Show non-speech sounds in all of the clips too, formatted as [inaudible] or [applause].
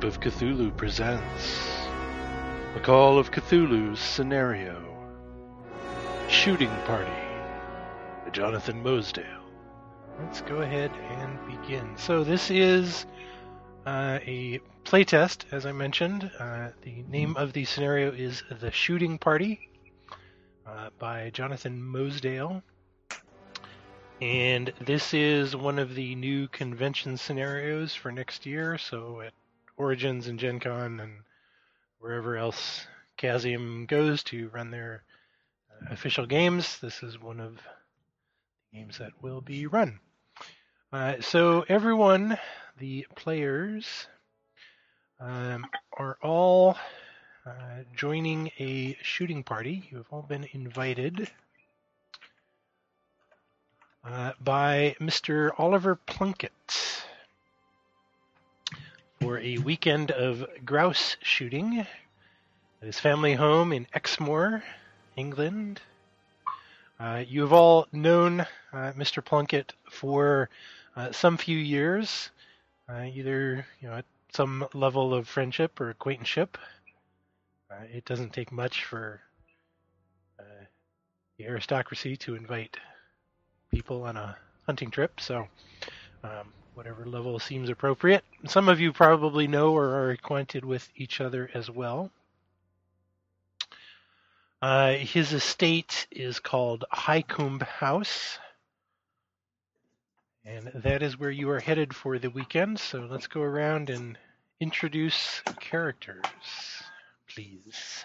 Of Cthulhu presents A Call of Cthulhu's scenario Shooting Party by Jonathan Mosedale. Let's go ahead and begin. So, this is uh, a playtest, as I mentioned. Uh, the name of the scenario is The Shooting Party uh, by Jonathan Mosedale. And this is one of the new convention scenarios for next year. So at Origins and Gen Con and wherever else Chaosium goes to run their uh, official games, this is one of the games that will be run. Uh, so everyone, the players, um, are all uh, joining a shooting party. You have all been invited uh, by Mr. Oliver Plunkett for a weekend of grouse shooting at his family home in Exmoor, England. Uh, you have all known uh, Mr. Plunkett for uh, some few years, uh, either you know at some level of friendship or acquaintanceship. Uh, it doesn't take much for the aristocracy to invite people on a hunting trip, so um, whatever level seems appropriate. Some of you probably know or are acquainted with each other as well. Uh, his estate is called Highcombe House, and that is where you are headed for the weekend. So let's go around and introduce characters, please.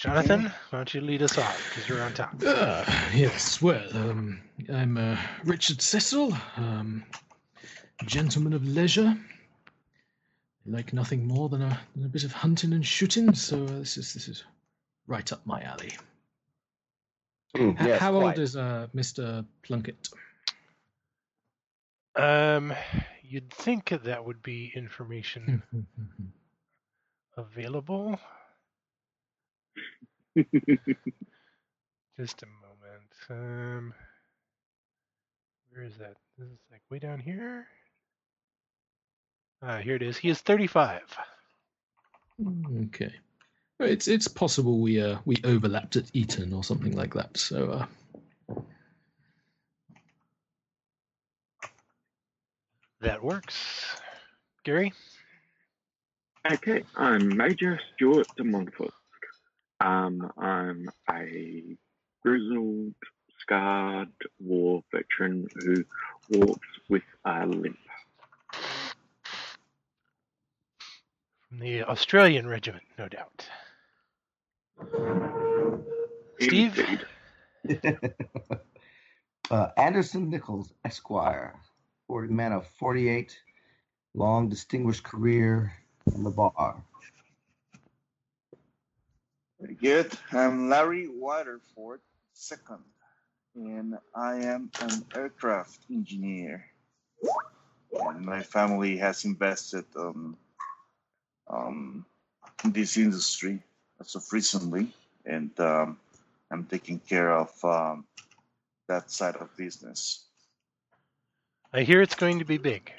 Jonathan, why don't you lead us off because you're on top. Uh, yes, well, um, I'm uh, Richard Cecil, um, gentleman of leisure. I like nothing more than a, than a bit of hunting and shooting, so uh, this is this is right up my alley. Mm, H- yes, How old is uh, Mr. Plunkett? Um, you'd think that would be information Hmm. available. [laughs] Just a moment. Um, where is that? This is like way down here. Ah, here it is. He is 35. okay. It's it's possible we uh we overlapped at Eton or something like that. So uh, That works. Gary? Okay, I'm Major Stuart de Montfort. Um, I'm a grizzled, scarred war veteran who walks with a limp. From the Australian regiment, no doubt. Steve? [laughs] Uh, Anderson Nichols, Esquire, 40, man of 48, long distinguished career in the bar. Very good. I'm Larry Waterford, second, and I am an aircraft engineer. And my family has invested um, um, in this industry as of recently, and um, I'm taking care of um, that side of business. I hear it's going to be big.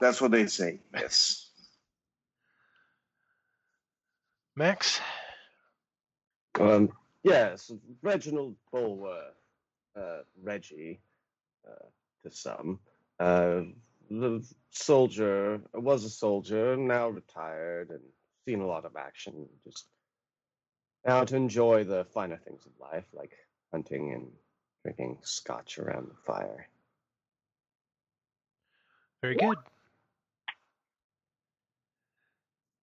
That's what they say. Yes. Max? Um, yes, Reginald Bulwer, uh, Reggie, uh, to some. Uh, the soldier was a soldier, now retired and seen a lot of action. Just now to enjoy the finer things of life, like hunting and drinking scotch around the fire. Very good.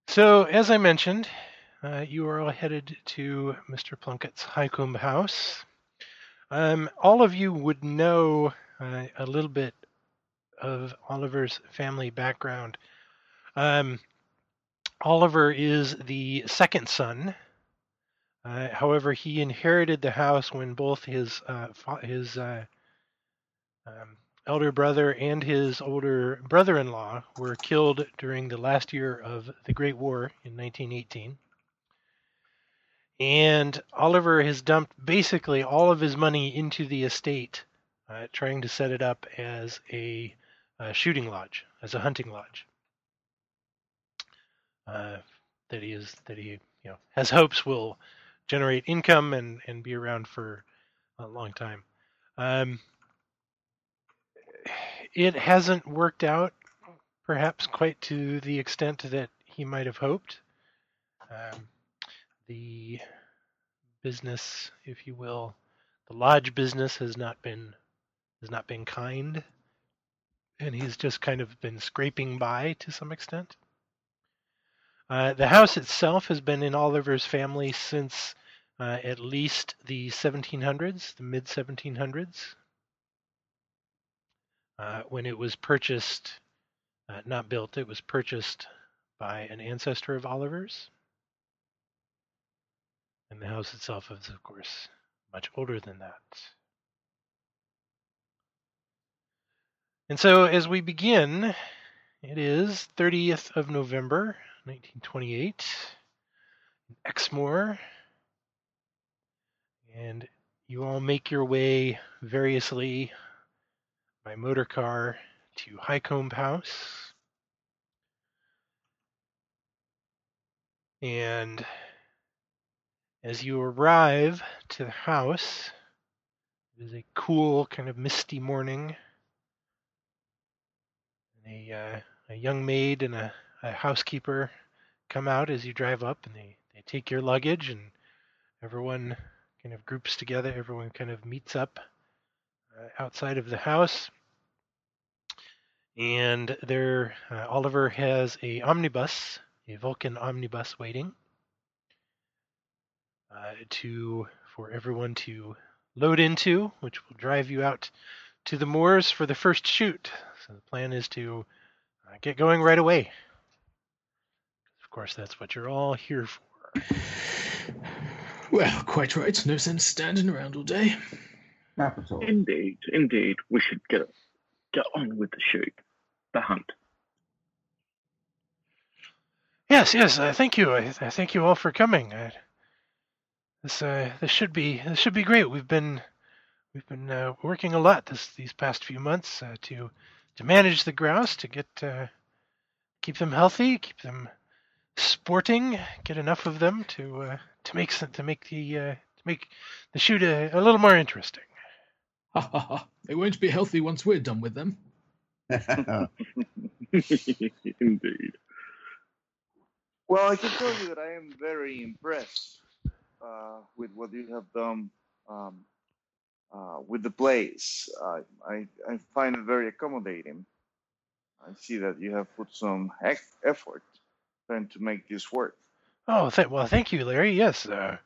So, as I mentioned, uh, you are all headed to Mr. Plunkett's Highcombe house. Um, all of you would know uh, a little bit of Oliver's family background. Um, Oliver is the second son. Uh, however, he inherited the house when both his uh, his uh, um, elder brother and his older brother-in-law were killed during the last year of the Great War in 1918. And Oliver has dumped basically all of his money into the estate uh, trying to set it up as a, a shooting lodge, as a hunting lodge. Uh, that he is that he you know has hopes will generate income and and be around for a long time. Um, it hasn't worked out, perhaps quite to the extent that he might have hoped. Um, the business, if you will, the lodge business has not been has not been kind, and he's just kind of been scraping by to some extent. Uh, the house itself has been in Oliver's family since uh, at least the 1700s, the mid 1700s, uh, when it was purchased, uh, not built, it was purchased by an ancestor of Oliver's. And the house itself is, of course, much older than that. And so, as we begin, it is 30th of November, 1928, Exmoor, and you all make your way variously by motor car to Highcombe House. And as you arrive to the house, it is a cool, kind of misty morning. A, uh, a young maid and a, a housekeeper come out as you drive up, and they, they take your luggage, and everyone kind of groups together. Everyone kind of meets up uh, outside of the house, and there, uh, Oliver has a omnibus, a Vulcan omnibus, waiting to for everyone to load into, which will drive you out to the moors for the first shoot. So the plan is to uh, get going right away. Of course, that's what you're all here for. Well, quite right. No sense standing around all day. Capital. Indeed, indeed. We should get get on with the shoot, the hunt. Yes, yes. Uh, thank you. I, I thank you all for coming. Uh, this uh, this should be this should be great. We've been we've been uh, working a lot this these past few months uh, to to manage the grouse, to get uh, keep them healthy, keep them sporting, get enough of them to uh, to make some, to make the uh, to make the shoot a, a little more interesting. Ha ha ha. They won't be healthy once we're done with them. [laughs] [laughs] indeed. Well, I can tell you that I am very impressed with what you have done um, uh, with the place. I, I, find it very accommodating. I see that you have put some effort trying to make this work. Oh, th- well, thank you, Larry. Yes, uh,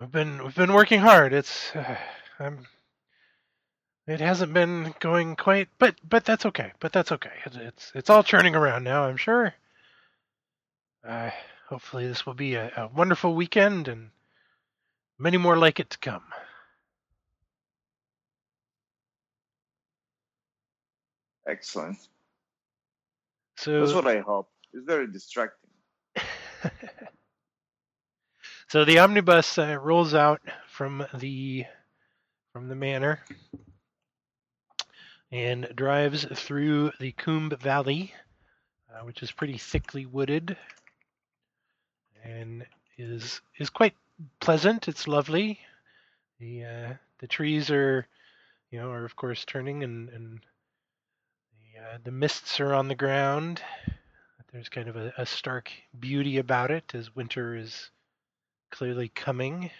we've been we've been working hard. It's uh, I'm. It hasn't been going quite, but but that's okay. But that's okay. It's it's, it's all turning around now. I'm sure. Uh, hopefully, this will be a, a wonderful weekend and many more like it to come. Excellent. So That's what I hope. It's very distracting. [laughs] so the omnibus uh, rolls out from the from the manor and drives through the Coombe Valley, uh, which is pretty thickly wooded and is is quite pleasant. It's lovely. The uh, the trees are, you know, are of course turning, and and the uh, the mists are on the ground. There's kind of a, a stark beauty about it as winter is clearly coming.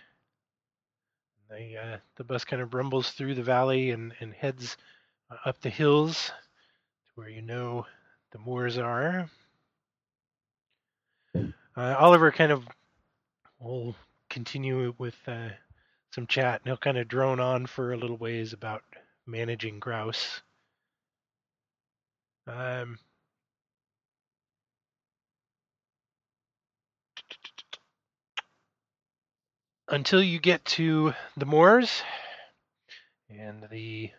The uh, the bus kind of rumbles through the valley and and heads uh, up the hills to where you know the moors are. Uh, Oliver kind of will continue with uh, some chat, and he'll kind of drone on for a little ways about managing grouse. Um, until you get to the moors, and the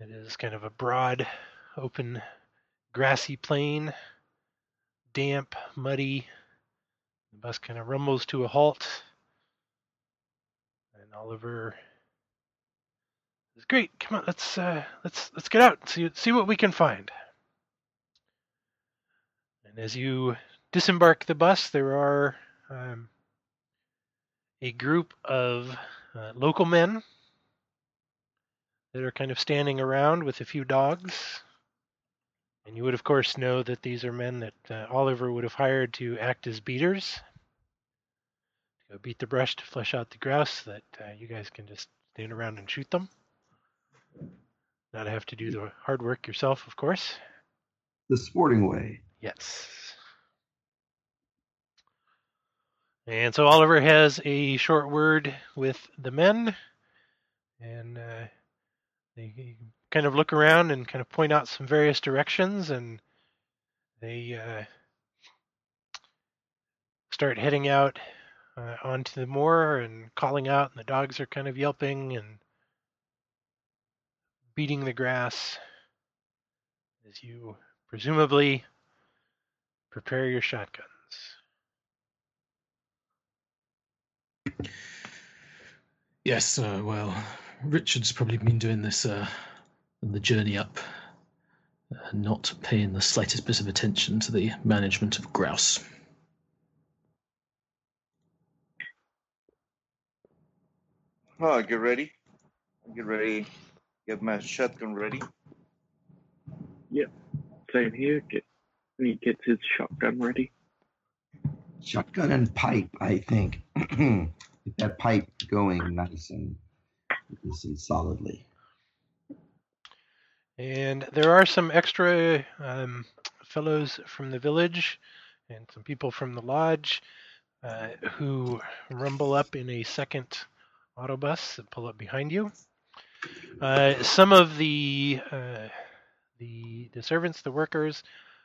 it is kind of a broad, open, grassy plain, damp, muddy. The bus kind of rumbles to a halt, and Oliver is Great. Come on, let's uh, let's let's get out and see see what we can find. And as you disembark the bus, there are um, a group of uh, local men that are kind of standing around with a few dogs. And you would, of course, know that these are men that uh, Oliver would have hired to act as beaters. To go beat the brush to flush out the grouse so that uh, you guys can just stand around and shoot them. Not have to do the hard work yourself, of course. The sporting way. Yes. And so Oliver has a short word with the men, and uh, they kind of look around and kind of point out some various directions, and they uh, start heading out uh, onto the moor and calling out, and the dogs are kind of yelping and beating the grass as you presumably prepare your shotguns. Yes, uh, well, Richard's probably been doing this uh, on the journey up, uh, not paying the slightest bit of attention to the management of grouse. Oh, get ready. Get ready. Get my shotgun ready. Yep. Same here. Get he gets his shotgun ready. Shotgun and pipe, I think. [clears throat] Get that pipe going nice and nice and solidly. And there are some extra um, fellows from the village and some people from the lodge uh, who rumble up in a second autobus that pull up behind you. Uh, some of the uh, the the servants, the workers,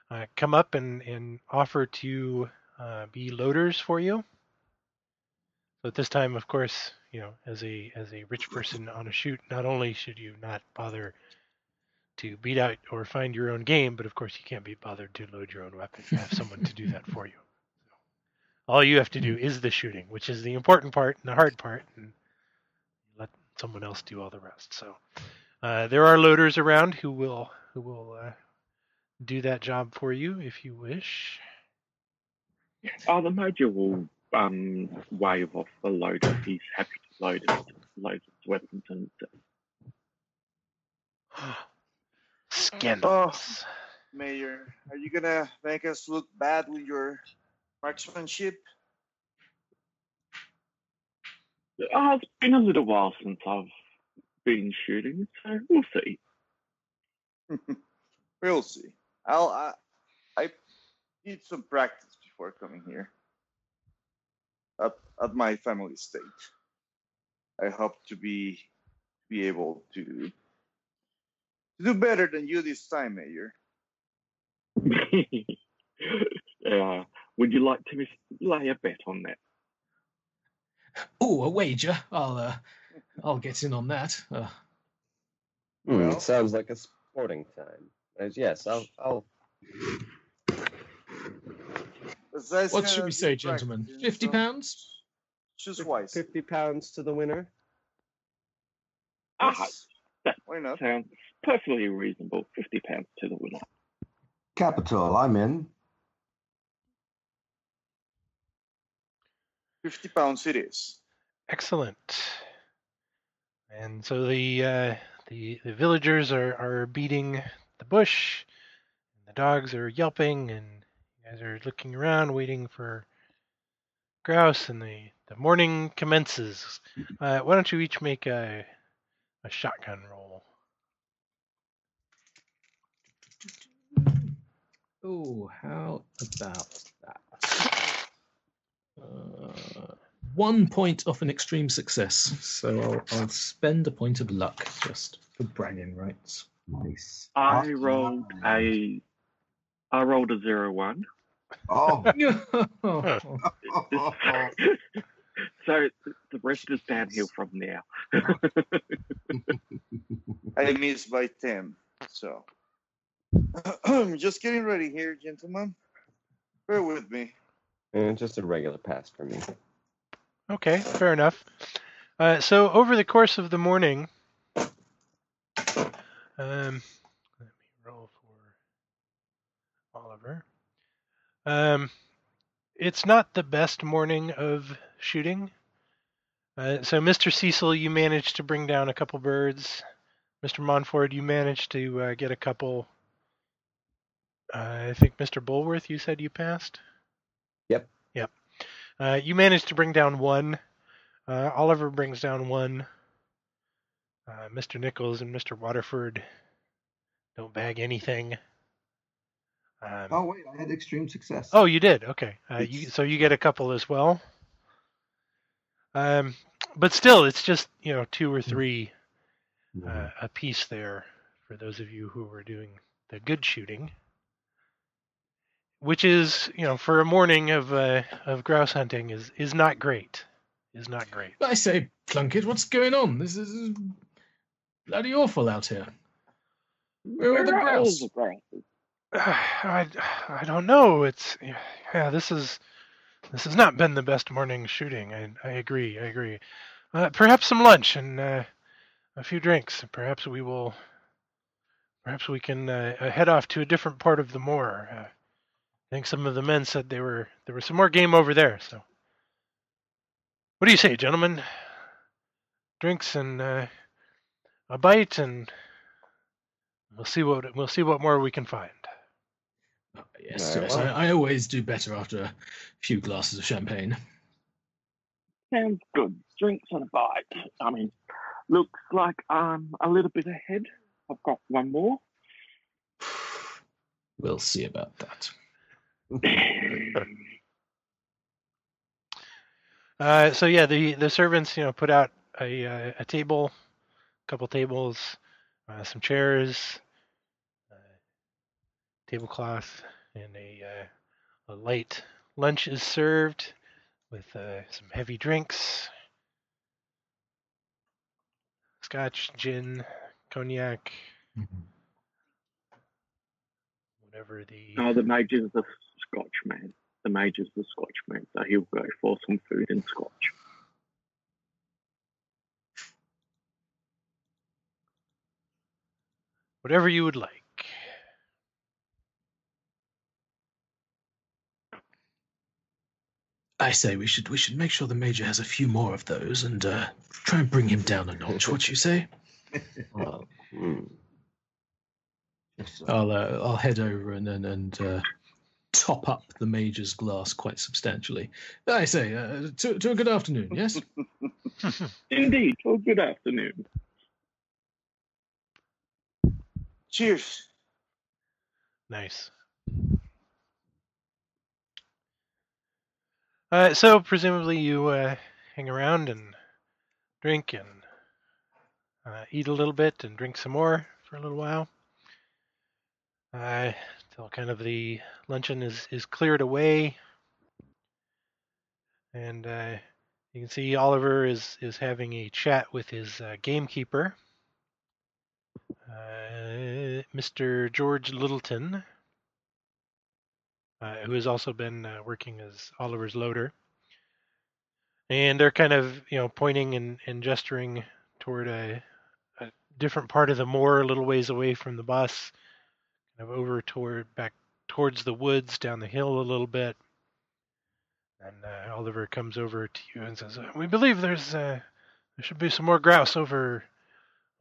uh, come up and, and offer to uh, be loaders for you. At this time, of course, you know, as a as a rich person on a shoot, not only should you not bother to beat out or find your own game, but of course you can't be bothered to load your own weapon. You have someone to do that for you. So all you have to do is the shooting, which is the important part and the hard part, and let someone else do all the rest. So uh, there are loaders around who will who will uh, do that job for you if you wish. Oh, the major will um wave off the loader. He's happy to load his, load his weapons and [sighs] [sighs] [sighs] Scandalous. Oh, Mayor, are you gonna make us look bad with your marksmanship? oh, it's been a little while since I've been shooting, so we'll see. [laughs] We'll see. I'll I, I need some practice before coming here. At at my family estate. I hope to be be able to to do better than you this time, Mayor. [laughs] uh, would you like to lay a bet on that? Oh, a wager! I'll uh, I'll get in on that. Uh, Hmm, Well- it sounds like a sporting time. As yes, I'll. I'll That's- that's what should we say, gentlemen? Fifty pounds? Choose wise. fifty pounds to the winner. Ah, Yes. that- Why not? sounds perfectly reasonable. Fifty pounds to the winner. Capital, I'm in. Fifty pounds it is. Excellent. And so the uh, the the villagers are, are beating the bush. And the dogs are yelping, and you guys are looking around, waiting for grouse. And the the morning commences. Uh, why don't you each make a a shotgun roll? Oh, how about that? Uh, one point off an extreme success, so I'll, I'll spend a point of luck just for bragging rights. Nice. I Awesome. rolled a. I rolled a zero one. Oh. [laughs] [laughs] [laughs] [laughs] [laughs] so the rest is downhill from now. I missed by ten. So just getting ready here, gentlemen. Bear with me. And just a regular pass for me. Okay, fair enough. Uh, so over the course of the morning, Um, let me roll for Oliver. Um, it's not the best morning of shooting. Uh, so, Mr. Cecil, you managed to bring down a couple birds. Mr. Montfort, you managed to uh, get a couple. Uh, I think Mr. Bulworth, you said you passed. Yep. Yep. Uh, you managed to bring down one. Uh, Oliver brings down one. Uh, Mr. Nichols and Mr. Waterford don't bag anything. Um, Oh wait, I had extreme success. Oh, you did. Okay. Uh, you, so you get a couple as well. Um, but still, it's just you know two or three uh, a piece there for those of you who were doing the good shooting, which is you know for a morning of uh, of grouse hunting is is not great. Is not great. I say, Plunkett, what's going on? This is bloody awful out here. Where are the Where all grouse? the? [sighs] I, I don't know. It's yeah. This is this has not been the best morning shooting. I I agree. I agree. Uh, perhaps some lunch and uh, a few drinks. Perhaps we will. Perhaps we can uh, uh, head off to a different part of the moor. Uh, I think some of the men said they were there was some more game over there. So, what do you say, gentlemen? Drinks and uh, a bite, and we'll see what we'll see what more we can find. Yes, yes. well. I, I always do better after a few glasses of champagne. Sounds good. Drinks and a bite. I mean, looks like I'm a little bit ahead. I've got one more. [sighs] We'll see about that. [laughs] Uh, so yeah, the the servants, you know, put out a uh, a table, a couple tables, uh, some chairs, tablecloth, and a uh, a light lunch is served with uh, some heavy drinks, scotch, gin, cognac, whatever the. No, the major's the Scotch man. The major's the Scotch man, so he'll go for some food and Scotch. whatever you would like. I say we should we should make sure the major has a few more of those and uh, try and bring him down a notch. What you say? Well, hmm. Yes. [laughs] I'll uh, I'll head over and and, and uh, top up the major's glass quite substantially. I say uh, to to a good afternoon. Yes. [laughs] Indeed. Well, good afternoon. Cheers. Nice. Uh, so presumably you uh, hang around and drink and uh, eat a little bit and drink some more for a little while. Uh, kind of the luncheon is, is cleared away, and uh, you can see Oliver is is having a chat with his uh, gamekeeper, uh, Mr. George Littleton who has also been uh, working as Oliver's loader. And they're kind of, you know, pointing and, and gesturing toward a, a different part of the moor, a little ways away from the bus, kind of over toward back towards the woods, down the hill a little bit. And uh, Oliver comes over to you and says, "We believe there's uh, there should be some more grouse over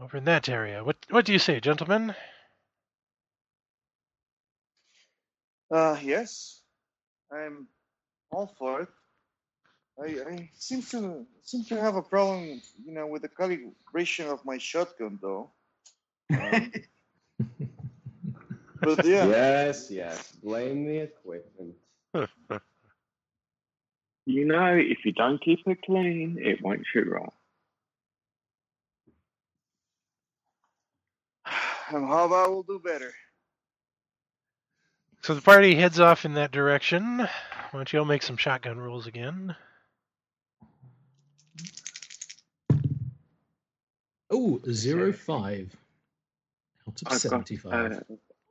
over in that area. What what do you say, gentlemen?" Uh, yes, I'm all for it. I, I seem to seem to have a problem, you know, with the calibration of my shotgun, though. Um, [laughs] but yeah, Yes, yes. Blame the equipment. [laughs] You know, if you don't keep it clean, it won't shoot right. [sighs] and how about we'll do better? So the party heads off in that direction. Why don't you all make some shotgun rolls again? Oh, zero five out of I've got, seventy-five.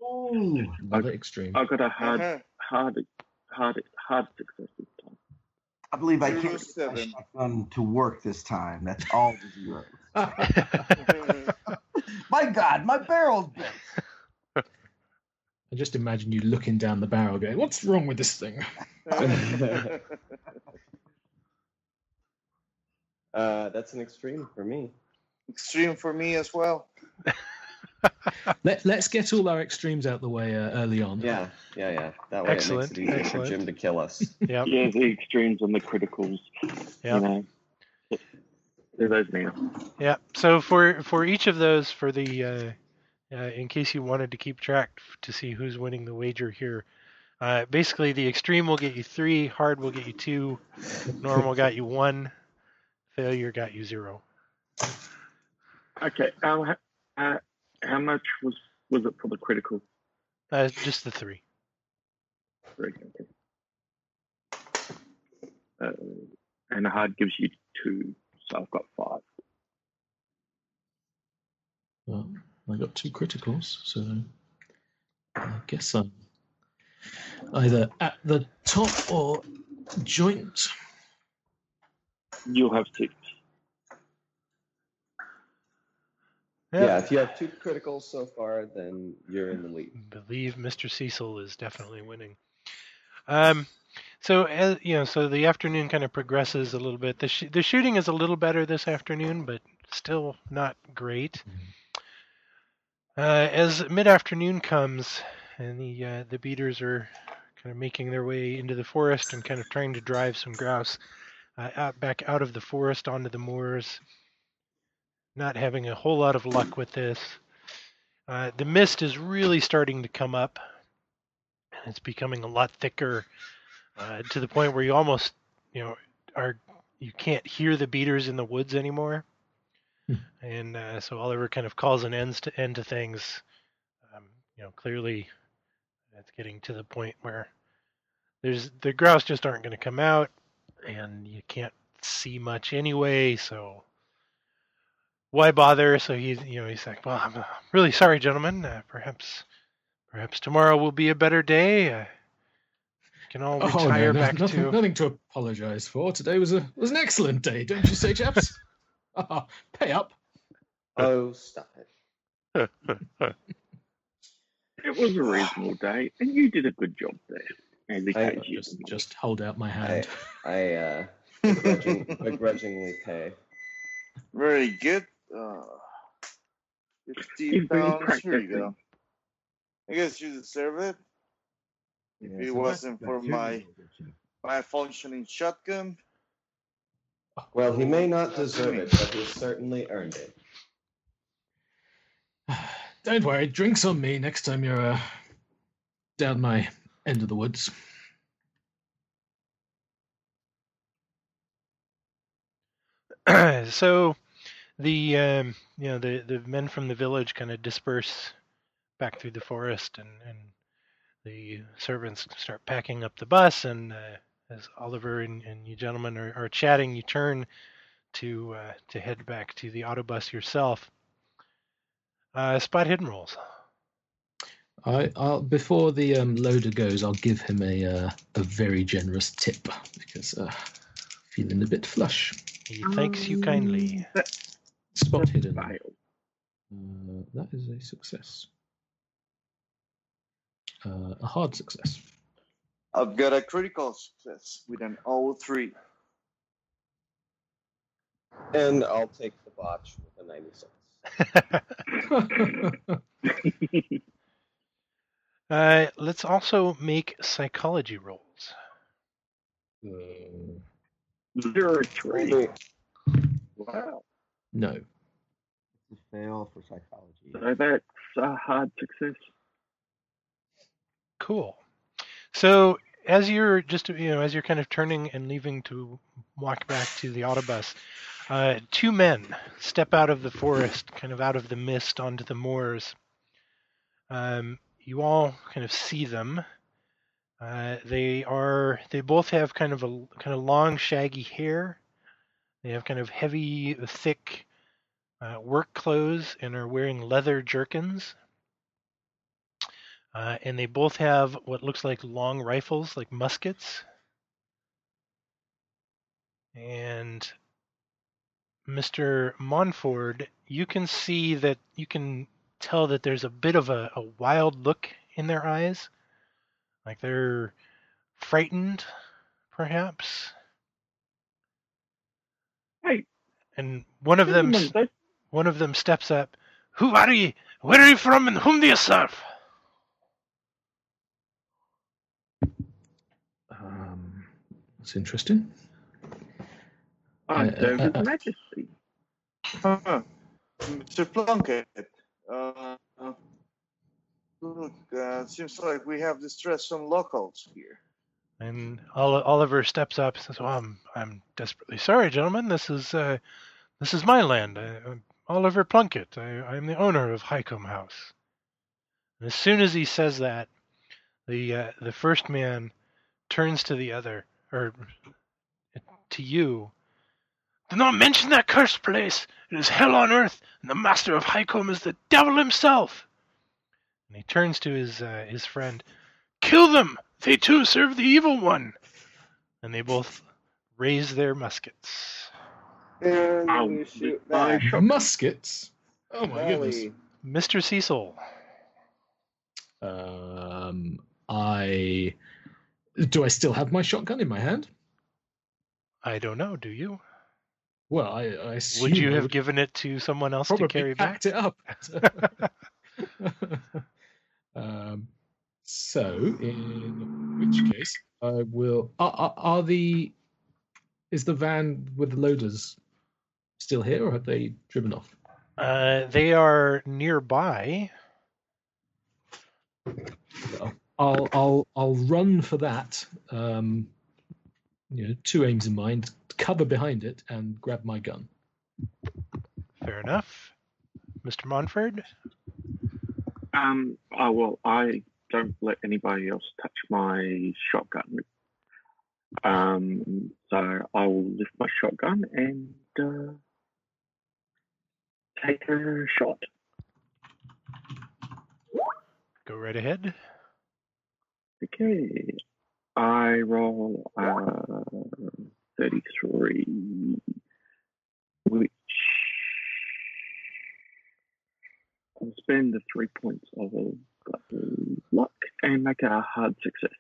uh, Ooh. Love it extreme. I got a hard, Uh-huh. hard, hard, hard success this time. I believe I Zero can't get my seven. shotgun to work this time. That's all the zeros. [laughs] [laughs] [laughs] My God, my barrel's bent. I just imagine you looking down the barrel, going, "What's wrong with this thing?" [laughs] uh, that's an extreme for me. Extreme for me as well. [laughs] Let, let's get all our extremes out the way uh, early on. Yeah, yeah, yeah. That way Excellent, it makes it easier excellent. for Jim to kill us. [laughs] Yep. Yeah, the extremes and the criticals. Yeah. You know. They're those now. Yeah. So for for each of those, for the uh, uh, in case you wanted to keep track to see who's winning the wager here, uh, basically the extreme will get you three, hard will get you two, normal got you one, failure got you zero. Okay. Um, uh, how much was was it for the critical? Uh, just the three. Three, okay. Uh, and the hard gives you two, so I've got five. Well, I got two criticals, so I guess I'm either at the top or joint. You'll have six. Yeah, if you have two criticals so far, then you're in the lead. believe Mr. Cecil is definitely winning. Um, so as you know, so the afternoon kind of progresses a little bit. The sh- the shooting is a little better this afternoon, but still not great. Uh, as mid afternoon comes, and the uh, the beaters are kind of making their way into the forest and kind of trying to drive some grouse uh, out back out of the forest onto the moors. Not having a whole lot of luck with this. Uh, the mist is really starting to come up. and It's becoming a lot thicker uh, to the point where you almost, you know, are you can't hear the beaters in the woods anymore. [laughs] And uh, so Oliver kind of calls an ends to end to things. Um, you know, clearly, it's getting to the point where there's the grouse just aren't going to come out, and you can't see much anyway. So why bother? So he's, you know, he's like, well, I'm uh, really sorry, gentlemen. Uh, perhaps, perhaps tomorrow will be a better day. Uh, can all Oh, retire no, back nothing, to. nothing to apologise for. Today was a was an excellent day, don't you say, chaps? Ah, [laughs] Pay up. Oh, stop it. [laughs] It was a reasonable day, and you did a good job there. As he I- Just just hold out my hand. I uh, begrudging, [laughs] begrudgingly pay. Very good. Uh, 50 pounds. Here you go. I guess you deserve it. If Yeah, it so wasn't for my shooting will get you. my functioning shotgun, Well, he may not deserve it, but he certainly earned it. [sighs] Don't worry, drinks on me next time you're uh, down my end of the woods. [clears throat] so the um, you know the the men from the village kind of disperse back through the forest and and the servants start packing up the bus and uh, as Oliver and, and you gentlemen are, are chatting you turn to uh, to head back to the autobus yourself uh, spot hidden rolls I, I'll, before the um, loader goes, I'll give him a uh, a very generous tip because uh, feeling a bit flush. he thanks you kindly Spot hidden. Fail. Uh, that is a success. Uh, a hard success. I've got a critical success with an 03. And I'll take the botch with a 96. [laughs] uh, let's also make psychology rolls Uh, Zero three. Only- Wow. no. It's a fail for psychology. So that's a hard success. Cool. So as you're just you know as you're kind of turning and leaving to walk back to the autobus, uh, two men step out of the forest, kind of out of the mist onto the moors. Um, you all kind of see them. Uh, they are they both have kind of a kind of long shaggy hair. They have kind of heavy, thick uh, work clothes and are wearing leather jerkins. Uh, and they both have what looks like long rifles, like muskets. And Mr. Montfort, you can see that you can tell that there's a bit of a, a wild look in their eyes. Like they're frightened, perhaps. Hey, And one of them one of them steps up. Who are ye? Where are you from and whom do you serve? Um, that's interesting. I'm Uh, serving uh, uh, Majesty. Huh. Mr. Plunkett, uh, uh, look, uh, seems like we have distressed some locals here. And Oliver steps up and says, well, I'm, I'm desperately sorry, gentlemen. This is, uh, this is my land. I, I'm Oliver Plunkett. I, I'm the owner of Highcombe House. And as soon as he says that, the, uh, the first man turns to the other, or to you. Do not mention that cursed place. It is hell on earth, and the master of Highcombe is the devil himself. And he turns to his, uh, his friend. Kill them! They too serve the evil one. And they both raise their muskets. And I'll we shoot back. Muskets. Oh my goodness. Mr. Cecil, Um, I do. I still have my shotgun in my hand. I don't know, do you? Well, I, I assume Would you I have would given it to someone else to carry back? packed it up. [laughs] um, so, in which case, I will. Are, are, are the is the van with the loaders still here, or have they driven off? Uh, they are nearby. I'll I'll I'll run for that. Um, you know, two aims in mind, cover behind it, and grab my gun. Fair enough. Mr. Montfort? Um, oh, well, I don't let anybody else touch my shotgun. Um, so I'll lift my shotgun and uh, take a shot. Go right ahead. Okay. I roll uh, 33, which I'll spend the three points of luck and make a hard success.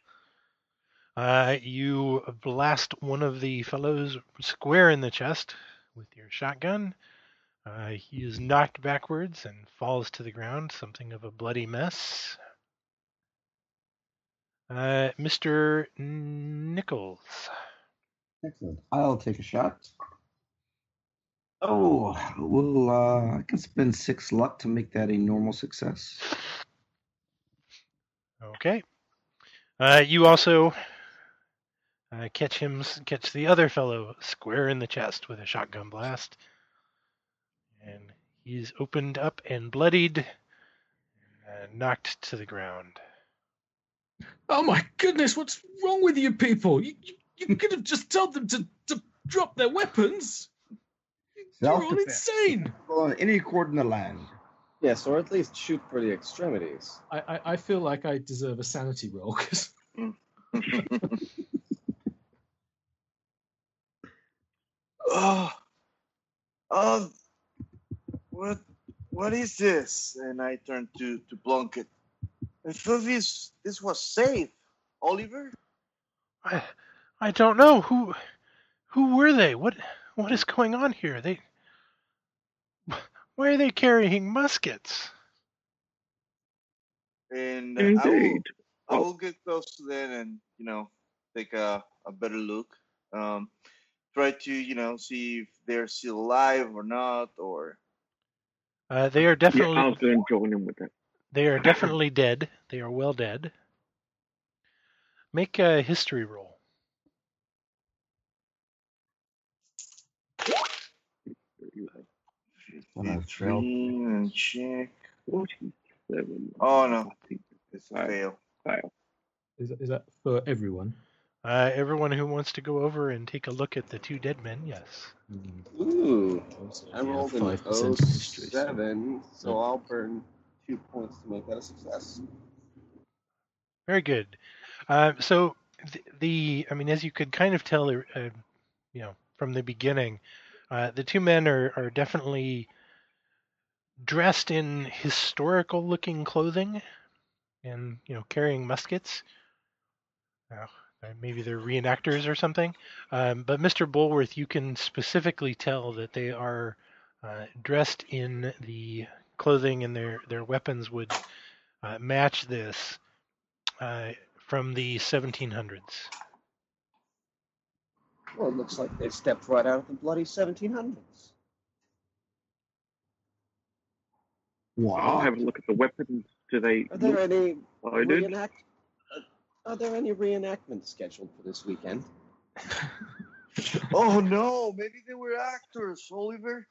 Uh, you blast one of the fellows square in the chest with your shotgun. Uh, he is knocked backwards and falls to the ground, something of a bloody mess. Uh, Mr. Nichols. Excellent. I'll take a shot. Oh, well, uh, I can spend six luck to make that a normal success. Okay. Uh, you also uh, catch him, catch the other fellow square in the chest with a shotgun blast, and he's opened up and bloodied, and knocked to the ground. Oh my goodness, what's wrong with you people? You, you, you could have just told them to, to drop their weapons. You're all insane. Well, on any court in the land. Yes, or at least shoot for the extremities. I, I, I feel like I deserve a sanity roll because [laughs] Oh, oh, what, what is this? And I turn to to Plunkett. I thought this this was safe, Oliver. I, I don't know who, who were they? What, what is going on here? They, why are they carrying muskets? And uh, I will I will get close to them and you know take a, a better look. Um, try to you know see if they're still alive or not, or Uh, they are definitely. Yeah, definitely, I was going to join in with that. They are definitely dead. They are well dead. Make a history roll. When I failed. 15 and check. Oh no, it's a Right. fail. fail. is, that- is that for everyone? Uh, everyone who wants to go over and take a look at the two dead men, yes. Ooh, I yeah, rolled an 5% history, so- 07, so I'll burn two points to make that a success. Very good. Uh, so the, the, I mean, as you could kind of tell, uh, you know, from the beginning, Uh, the two men are, are definitely dressed in historical looking clothing and, you know, carrying muskets. Uh, maybe they're reenactors or something. Um, but Mr. Bulworth, you can specifically tell that they are uh, dressed in the clothing and their, their weapons would uh, match this uh, from the 1700s. Well, it looks like they stepped right out of the bloody 1700s. Wow. I'll Wow. have a look at the weapons. Do they Are there any reenact? uh, Are there any reenactments scheduled for this weekend? [laughs] Oh no, maybe they were actors, Oliver.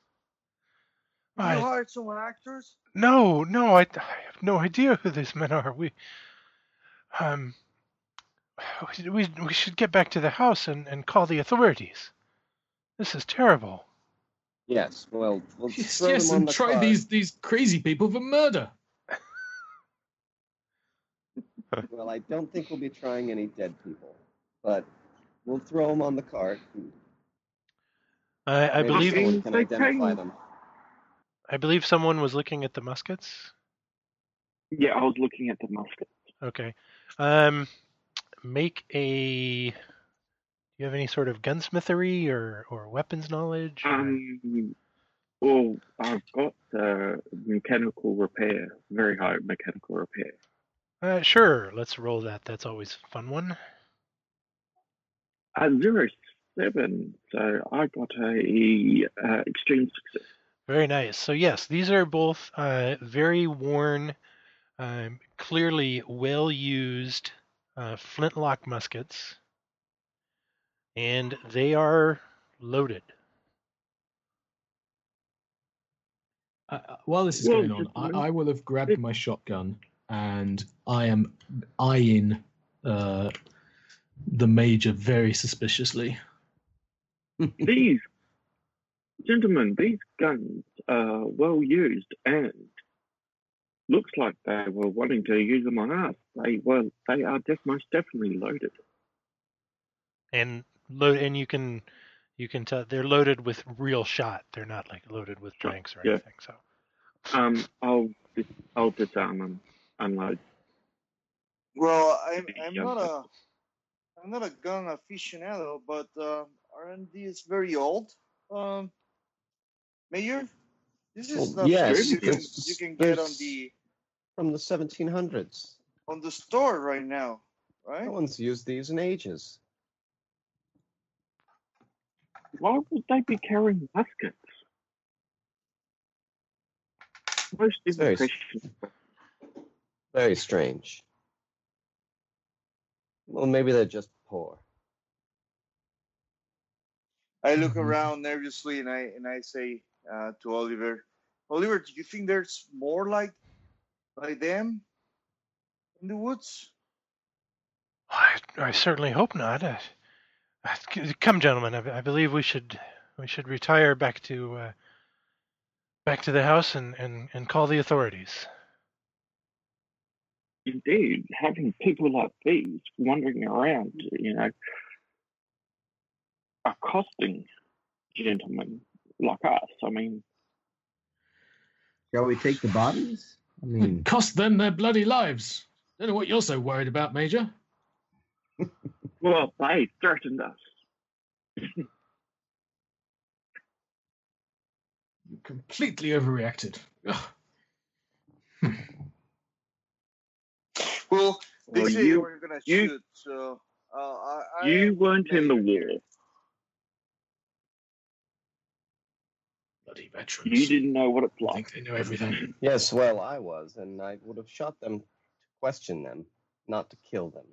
You I, hired some actors? no, no, I, I have no idea who these men are. We, um, we, we, we should get back to the house and, and call the authorities. This is terrible. Yes. Well, we'll Yes, throw yes, them on and the try car. these these crazy people for murder. Well, I don't think we'll be trying any dead people, but we'll throw them on the cart. I, I maybe believe someone can identify them. I believe someone was looking at the muskets. Yeah, I was looking at the muskets. Okay. Um, make a. Do you have any sort of gunsmithery or, or weapons knowledge? or- Um, well, I've got uh, mechanical repair, very high mechanical repair. Uh, sure. Let's roll that. That's always a fun one. Uh, zero seven, so I got a uh, extreme success. Very nice. So yes, these are both uh, very worn, um, clearly well used uh, flintlock muskets, and they are loaded. Uh, uh, while this is going on, I, I will have grabbed my shotgun and I am eyeing uh, the major very suspiciously. these gentlemen, these guns are well used and looks like they were wanting to use them on us. They were, they are def- most definitely loaded. and load and you can you can tell they're loaded with real shot they're not like loaded with Sure, blanks or yeah. anything so Um, I'll I'll disarm them, unload. Well, I'm I'm not a I'm not a gun aficionado, but um, R&D is very old. Um, Mayor, this is Well, stuff yes, you can you can get on the From the 1700s. on the store right now, right? No one's used these in ages. Why would they be carrying muskets? Most It's very- impressions. Very strange. Well, maybe they're just poor. I look Mhm. around nervously and I and I say uh, to Oliver, Oliver, do you think there's more like like them in the woods? I, I certainly hope not. Uh, uh, c- come gentlemen I, I believe we should we should retire back to uh, back to the house and, and, and call the authorities. Indeed, having people like these wandering around, you know, accosting gentlemen like us. I mean, Shall we take the bodies? I mean, [laughs] Cost them their bloody lives. Don't know what you're so worried about, Major. well, they threatened us. You completely overreacted. Well, they Well, say they you- were gonna you- shoot, so uh, I, I You weren't in the war. Bloody veterans. You didn't know what it's I like. think they know everything. [laughs] Yes, well, I was, and I would have shot them to question them, not to kill them.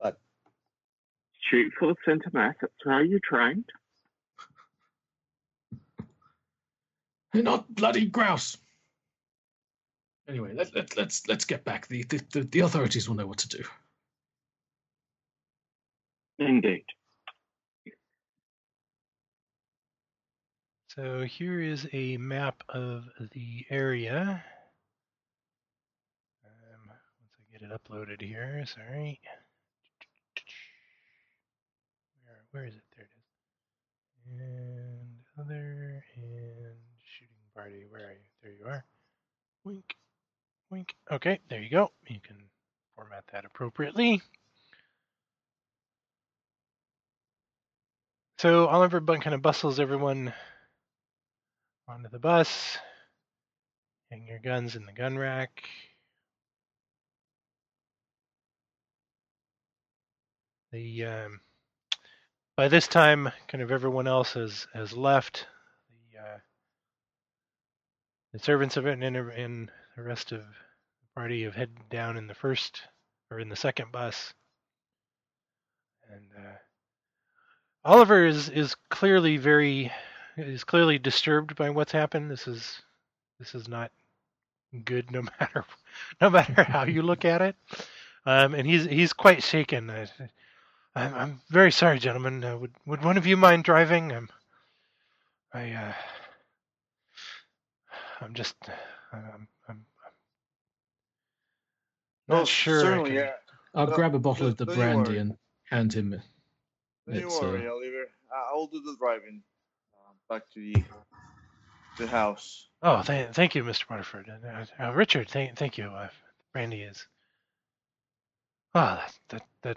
But Shoot for the center mass. That's how you trained. [laughs] They're not bloody grouse. Anyway, let, let, let's let's get back. The, the, the, the authorities will know what to do. Indeed. So here is a map of the area um, once I get it uploaded here sorry where, where is it there it is And other and shooting party. Where are you? There you are. Wink. Wink. Okay, there you go. You can format that appropriately. So Oliver bu- kind of bustles everyone onto the bus. Hang your guns in the gun rack. The um, by this time, kind of everyone else has has left. The uh, the servants of it and, the rest of the party have headed down in the first or in the second bus. And uh, Oliver is is clearly very is clearly disturbed by what's happened. This is this is not good, no [laughs] matter no matter how you look at it. Um, and he's he's quite shaken. I, I'm I'm very sorry, gentlemen. Uh, would would one of you mind driving? I'm I uh, I'm just I'm I'm, I'm not Oh, sure. I Certainly, can- yeah. I'll No, grab a bottle don't- of the brandy worry. and hand him. Don't you It's, uh, worry, Oliver. I'll do the driving. Back to the the house. Oh, th- thank you, Mr. Waterford. And, uh, uh, Richard, thank thank you. Uh, Brandy is. Ah, that, that that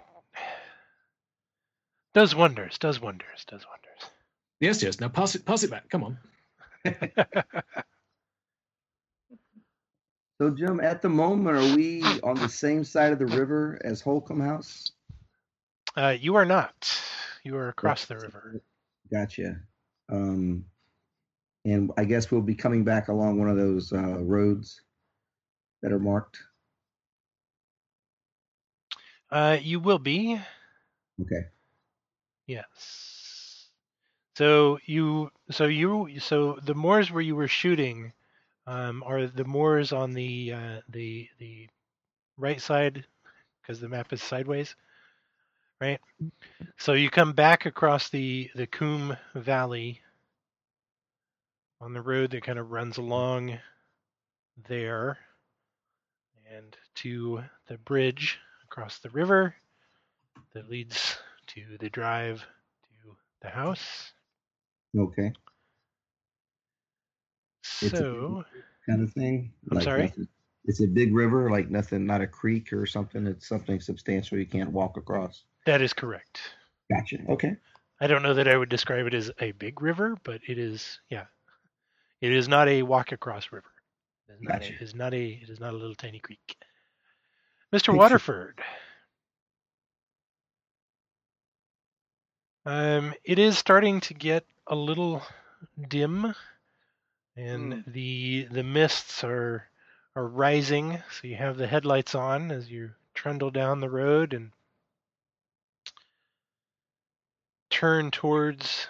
does wonders. Does wonders. Does wonders. Yes, yes. Now pass it, pass it back. Come on. [laughs] So, Jim, at the moment, are we on the same side of the river as Holcomb House? uh, you are not. You are across the river. Gotcha. Um, and I guess we'll be coming back along one of those uh, roads that are marked. Uh, you will be. Okay. Yes. So you, so you, so the moors where you were shooting, um, are the moors on the uh, the the right side, because the map is sideways, right? So you come back across the the Coombe Valley on the road that kind of runs along there, and to the bridge across the river that leads to the drive to the house. Okay. So, Kind of thing. I'm sorry? nothing- It's a big river, like nothing, not a creek or something. It's something substantial you can't walk across. That is correct. Gotcha. Okay. I don't know that I would describe it as a big river, but it is, yeah. It is not a walk across river. It is not, a, it is not a it is not a little tiny creek. Mr. Thanks for- Waterford. Um, it is starting to get a little dim, and Hmm. the the mists are are rising. So you have the headlights on as you trundle down the road and turn towards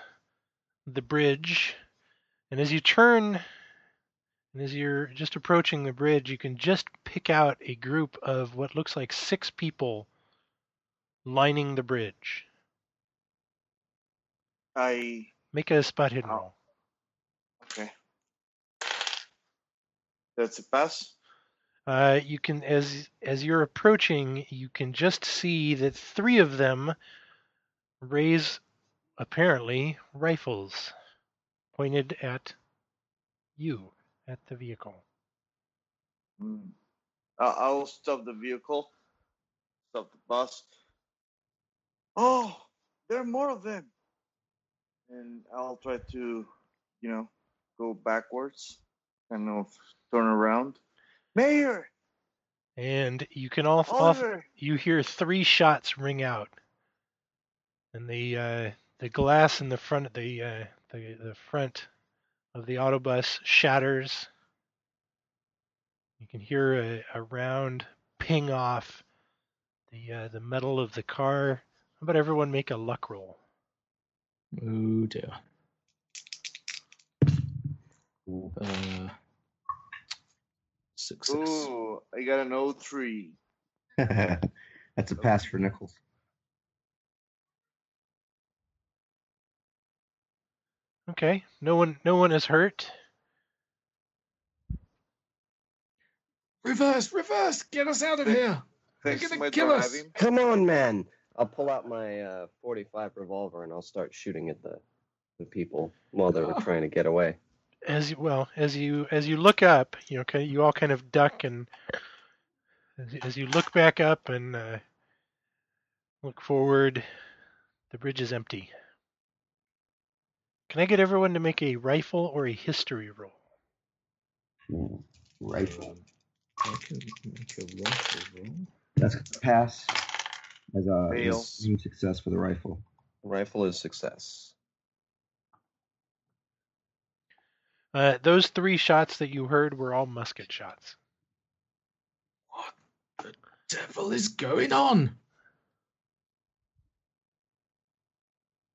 the bridge. And as you turn, and as you're just approaching the bridge, you can just pick out a group of what looks like six people lining the bridge. I Make a spot hidden Oh. roll. okay. That's a pass. Uh, you can, as as you're approaching, you can just see that three of them raise, apparently, rifles pointed at you, at the vehicle. Hmm. I- I'll stop the vehicle. Stop the bus. Oh, there are more of them. And I'll try to, you know, go backwards, kind of turn around. Mayor, And you can all, all you hear three shots ring out, and the uh, the glass in the front the uh, the the front of the autobus shatters. You can hear a, a round ping off the uh, the metal of the car. How about everyone make a luck roll? Oh dear. Uh, success. Ooh, I got an 03. [laughs] That's a pass for Nichols. Okay, no one no one is hurt. Reverse, reverse! Get us out of here! Thanks gonna to my kill us. Come on, man. I'll pull out my uh, 45 revolver and I'll start shooting at the the people while they're Oh. [laughs] trying to get away. as you, well as you as you look up, you know, okay, you all kind of duck and as, as you look back up and uh, look forward, the bridge is empty. Can I get everyone to make a rifle or a history roll? Rifle. Um, I can make a rifle roll. That's a pass. As a Fail. success for the rifle. Rifle is success. Uh, those three shots that you heard were all musket shots. What the devil is going on?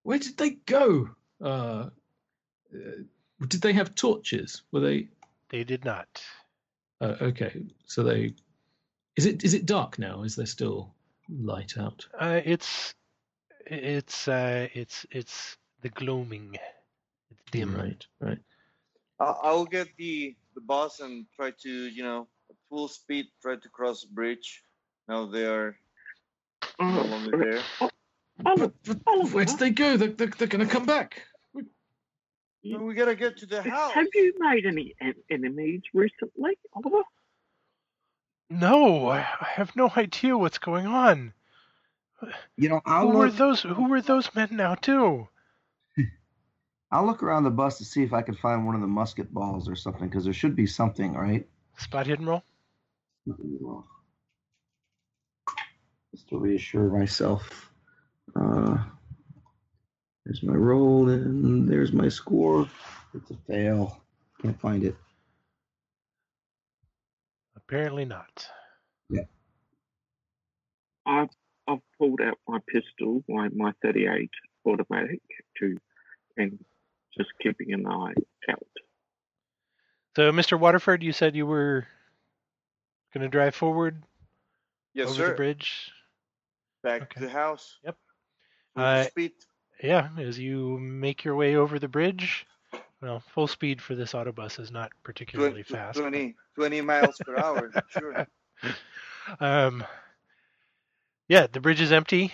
Where did they go? Uh, uh, did they have torches? Were they? They did not. Uh, okay, so they. Is it is it dark now? Is there still light out? Uh, it's it's uh, it's it's the gloaming. It's dim. Right, right. I I will get the the bus and try to you know full speed try to cross the bridge. Now they are no longer there. Oliver, [laughs] But, but where did they go? They're, they're, they're going to come back. Well, we gotta get to the house. have you made any enemies recently, Oliver? No, I I have no idea what's going on. You know, I'll who were those? Who were those men now too? [laughs] I'll look around the bus to see if I can find one of the musket balls or something, because there should be something, right? Spot hidden roll. Just to reassure myself. Uh, there's my roll, and there's my score. It's a fail. Can't find it. Apparently not. I've I've pulled out my pistol, my my 38 automatic, to and just keeping an eye out. So, Mr. Waterford, you said you were going to drive forward Yes, over sir. the bridge. Back Okay. to the house. Yep. Full Uh, speed. Yeah, as you make your way over the bridge. Well, full speed for this autobus is not particularly 20, fast. 20, 20 miles per hour. Sure. [laughs] Um, yeah, the bridge is empty.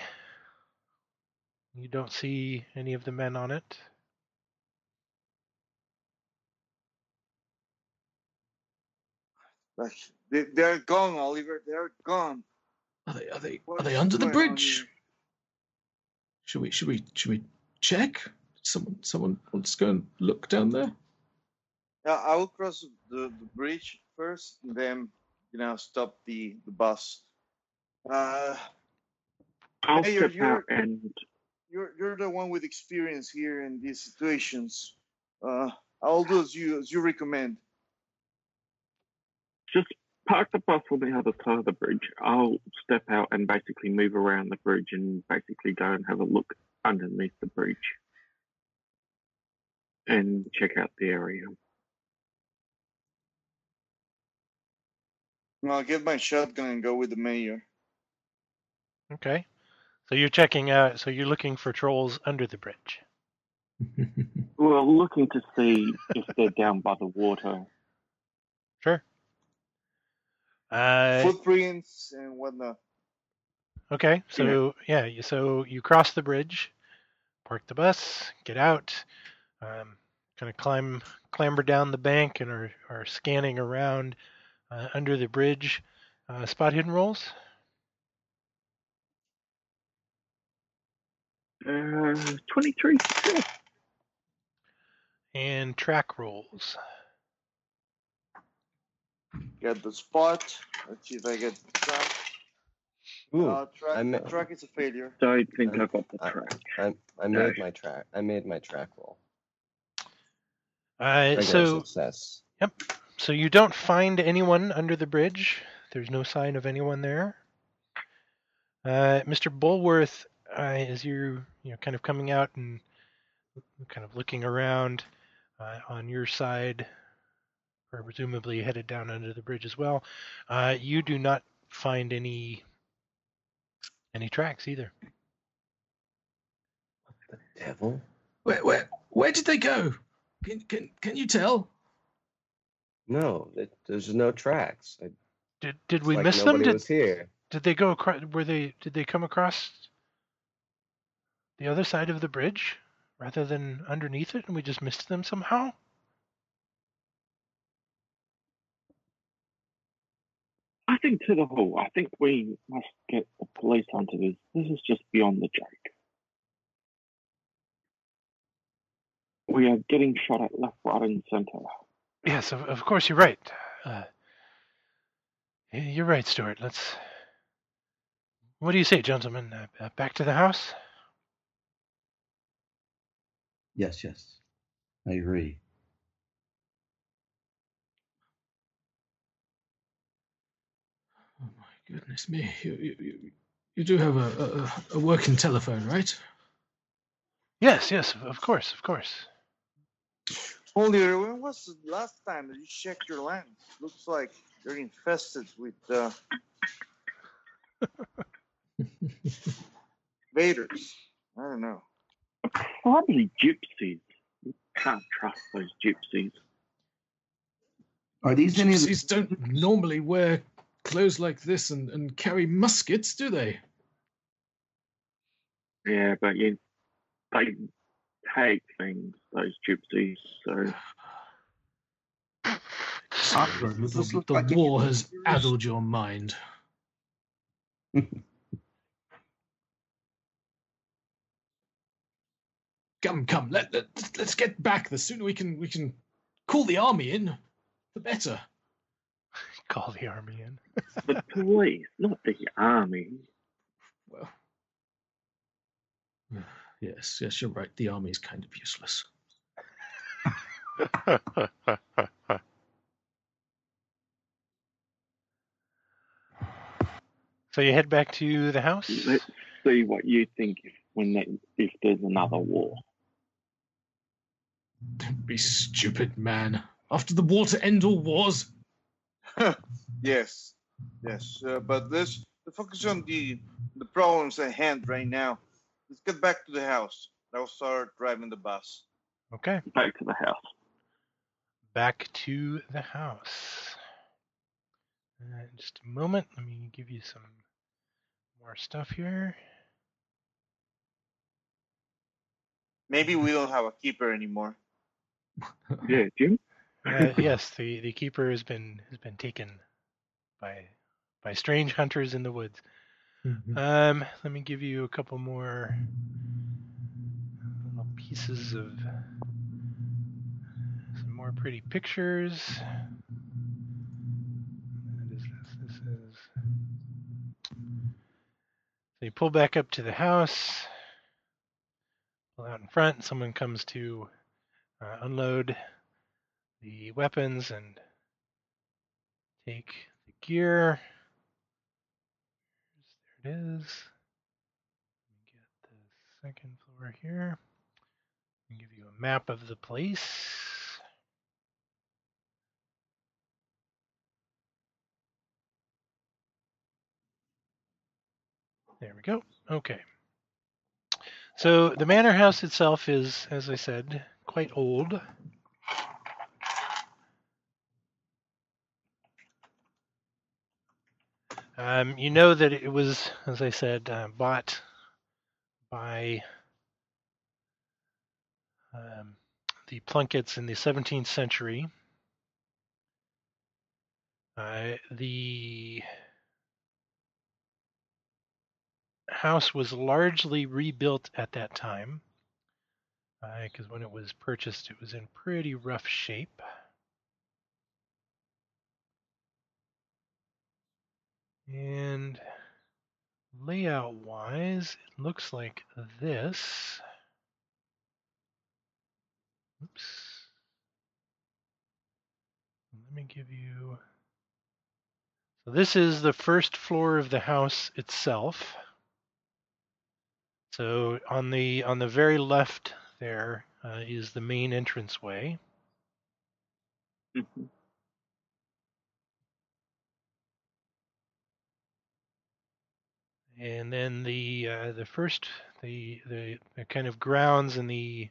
You don't see any of the men on it. They, they're gone, Oliver. They're gone. Are they are they are they under the going on bridge? Here? Should we should we should we check? Someone someone wants to go and look down there. Yeah, I will cross the, the bridge first, and then you know stop the the bus. Uh, I'll Hey, you're- step out and you're you're the one with experience here in these situations. Uh, I'll do as you as you recommend. just park the bus on the other side of the bridge. I'll step out and basically move around the bridge and basically go and have a look underneath the bridge and check out the area. I'll get my shotgun and go with the mayor. Okay. So you're checking out, so you're looking for trolls under the bridge. [laughs] Well, looking to see if they're down by the water. Sure. Uh, Footprints and whatnot. okay, so yeah, you so you cross the bridge, park the bus, get out, um, kind of climb, clamber down the bank, and are are scanning around uh, under the bridge. Uh, spot hidden rolls. Uh, 23 and track rolls. Get the spot. Let's see if I get the track. Ooh, uh, track, I the ma- track is a failure. Don't think I- I got the track. I, I made my track. I made my track roll. Uh, so success. Yep. So you don't find anyone under the bridge. There's no sign of anyone there. Uh, Mr. Bulworth, uh, as you're you know kind of coming out and kind of looking around uh, on your side, or presumably headed down under the bridge as well, uh, you do not find any any tracks either. What the devil. where where where did they go? Can can can you tell? No, it, there's no tracks. I, Did did we like miss them? Did was here. did they go across? Were they did they come across the other side of the bridge rather than underneath it and we just missed them somehow? Think to the hall. I think we must get the police onto this. This is just beyond the joke. We are getting shot at left, right, and centre. Yes, of, of course you're right. Uh, you're right, Stuart. Let's. What do you say, gentlemen? Uh, uh, back to the house? Yes, yes. I agree. Oh my goodness me! You you, you, you do have a, a a working telephone, right? Yes, yes, of- of course, of course. Only when was the last time that you checked your lands? Looks like they're infested with uh, [laughs] invaders. I don't know. Probably gypsies. You can't trust those gypsies. Are these any of the Gypsies don't normally wear clothes like this and, and carry muskets, do they? Yeah, but you, they take things, those gypsies. So The, the like war of has those- addled your mind. [laughs] Come, come, let, let let's get back. The sooner we can we can call the army in, the better. Call the army in. [laughs] the police, not the army. Well, [sighs] yes, yes, you're right. The army is kind of useless. [laughs] so you head back to the house? Let's see what you think if when they, if there's another war. Don't be stupid, man. After the war to end all wars. [laughs] Yes, yes. Uh, but let's let's focus on the the problems at hand right now. Let's get back to the house. I'll start driving the bus. Okay, Back to the house. back to the house. Uh, just a moment. Let me give you some more stuff here. Maybe we don't have a keeper anymore. [laughs] Yeah, Jim. Uh, yes, the, the keeper has been has been taken by by strange hunters in the woods. Um, let me give you a couple more little pieces of some more pretty pictures. What is this? This is. So you pull back up to the house, pull out in front. Someone comes to uh, unload the weapons and take the gear. There it is. Get the second floor here. I'll give you a map of the place. There we go. Okay. So the manor house itself is, as I said, quite old. Um, you know that it was, as I said, uh, bought by um, the Plunkets in the 17th century. Uh, the house was largely rebuilt at that time because when it was purchased, it was in pretty rough shape. And layout wise, it looks like this. Oops. Let me give you. So this is the first floor of the house itself. So on the on the very left there uh, is the main entranceway. Mhm. And then the uh, the first the, the the kind of grounds and the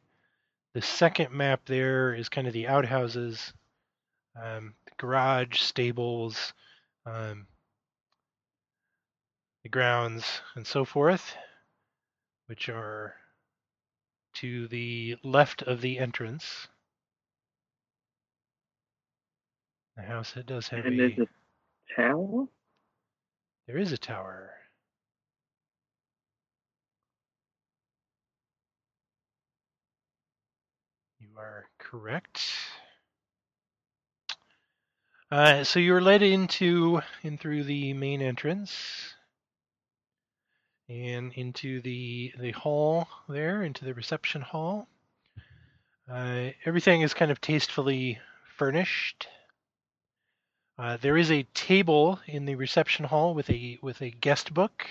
the second map there is kind of the outhouses, um, the garage, stables, um, the grounds, and so forth, which are to the left of the entrance. The house it does have And a, there's a tower. there is a tower. Are correct. Uh, so you're led into in through the main entrance and into the the hall there, into the reception hall. Uh, everything is kind of tastefully furnished. Uh, there is a table in the reception hall with a with a guest book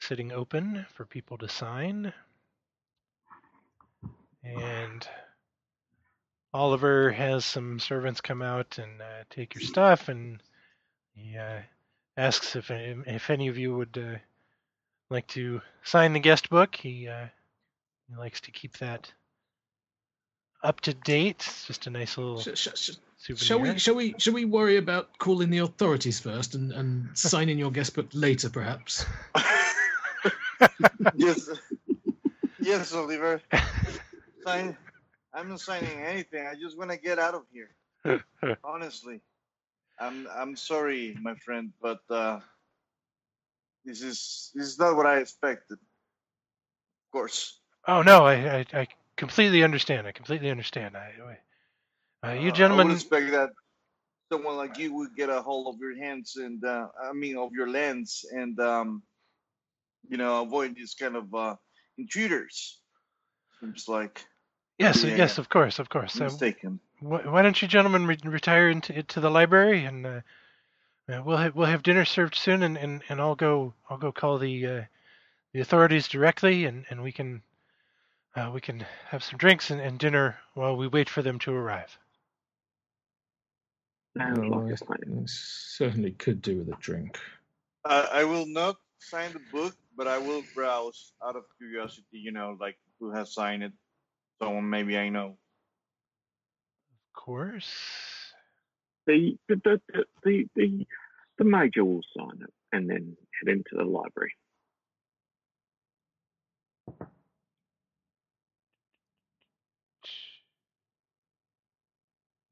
sitting open for people to sign. And Oliver has some servants come out and uh, take your stuff, and he uh, asks if if any of you would uh, like to sign the guest book. He uh, he likes to keep that up to date. It's just a nice little Sh- sh- sh- souvenir. Shall we? Shall we? Shall we worry about calling the authorities first and, and [laughs] signing your guest book later, perhaps? [laughs] yes, yes, Oliver. [laughs] Sign. I'm not signing anything. I just want to get out of here. [laughs] Honestly, I'm I'm sorry, my friend, but uh, this is this is not what I expected. Of course. Oh no, I, I I completely understand. I completely understand. I, I uh, you Uh, I would gentlemen. expect that someone like you would get a hold of your hands and uh, I mean of your lands and um, you know avoid these kind of uh, intruders. Seems like Yes, yeah, yes, of course, of course. Uh, mistaken. wh- why don't you gentlemen re- retire into to the library and uh, uh, we'll have, we'll have dinner served soon and, and, and I'll go I'll go call the uh, the authorities directly and, and we can uh, we can have some drinks and, and dinner while we wait for them to arrive. Sounds like I a plan. I certainly could do with a drink. Uh, I will not sign the book, but I will browse out of curiosity. You know, like who has signed it. Someone maybe I know. Of course. The the the the, the, the, the major will sign it and then head into the library.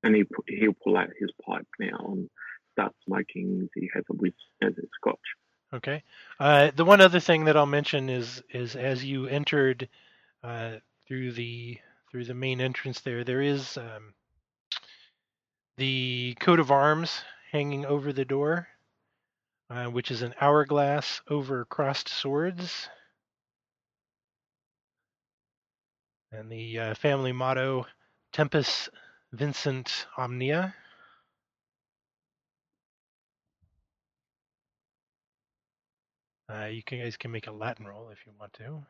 And he pu- he'll pull out his pipe now and start smoking. He has a whiz as a scotch. Okay. Uh, the one other thing that I'll mention is is as you entered uh, through the through the main entrance there, there is um, the coat of arms hanging over the door, uh, which is an hourglass over crossed swords, and the uh, family motto "Tempus Vincent Omnia." Uh, you guys can make a Latin roll if you want to.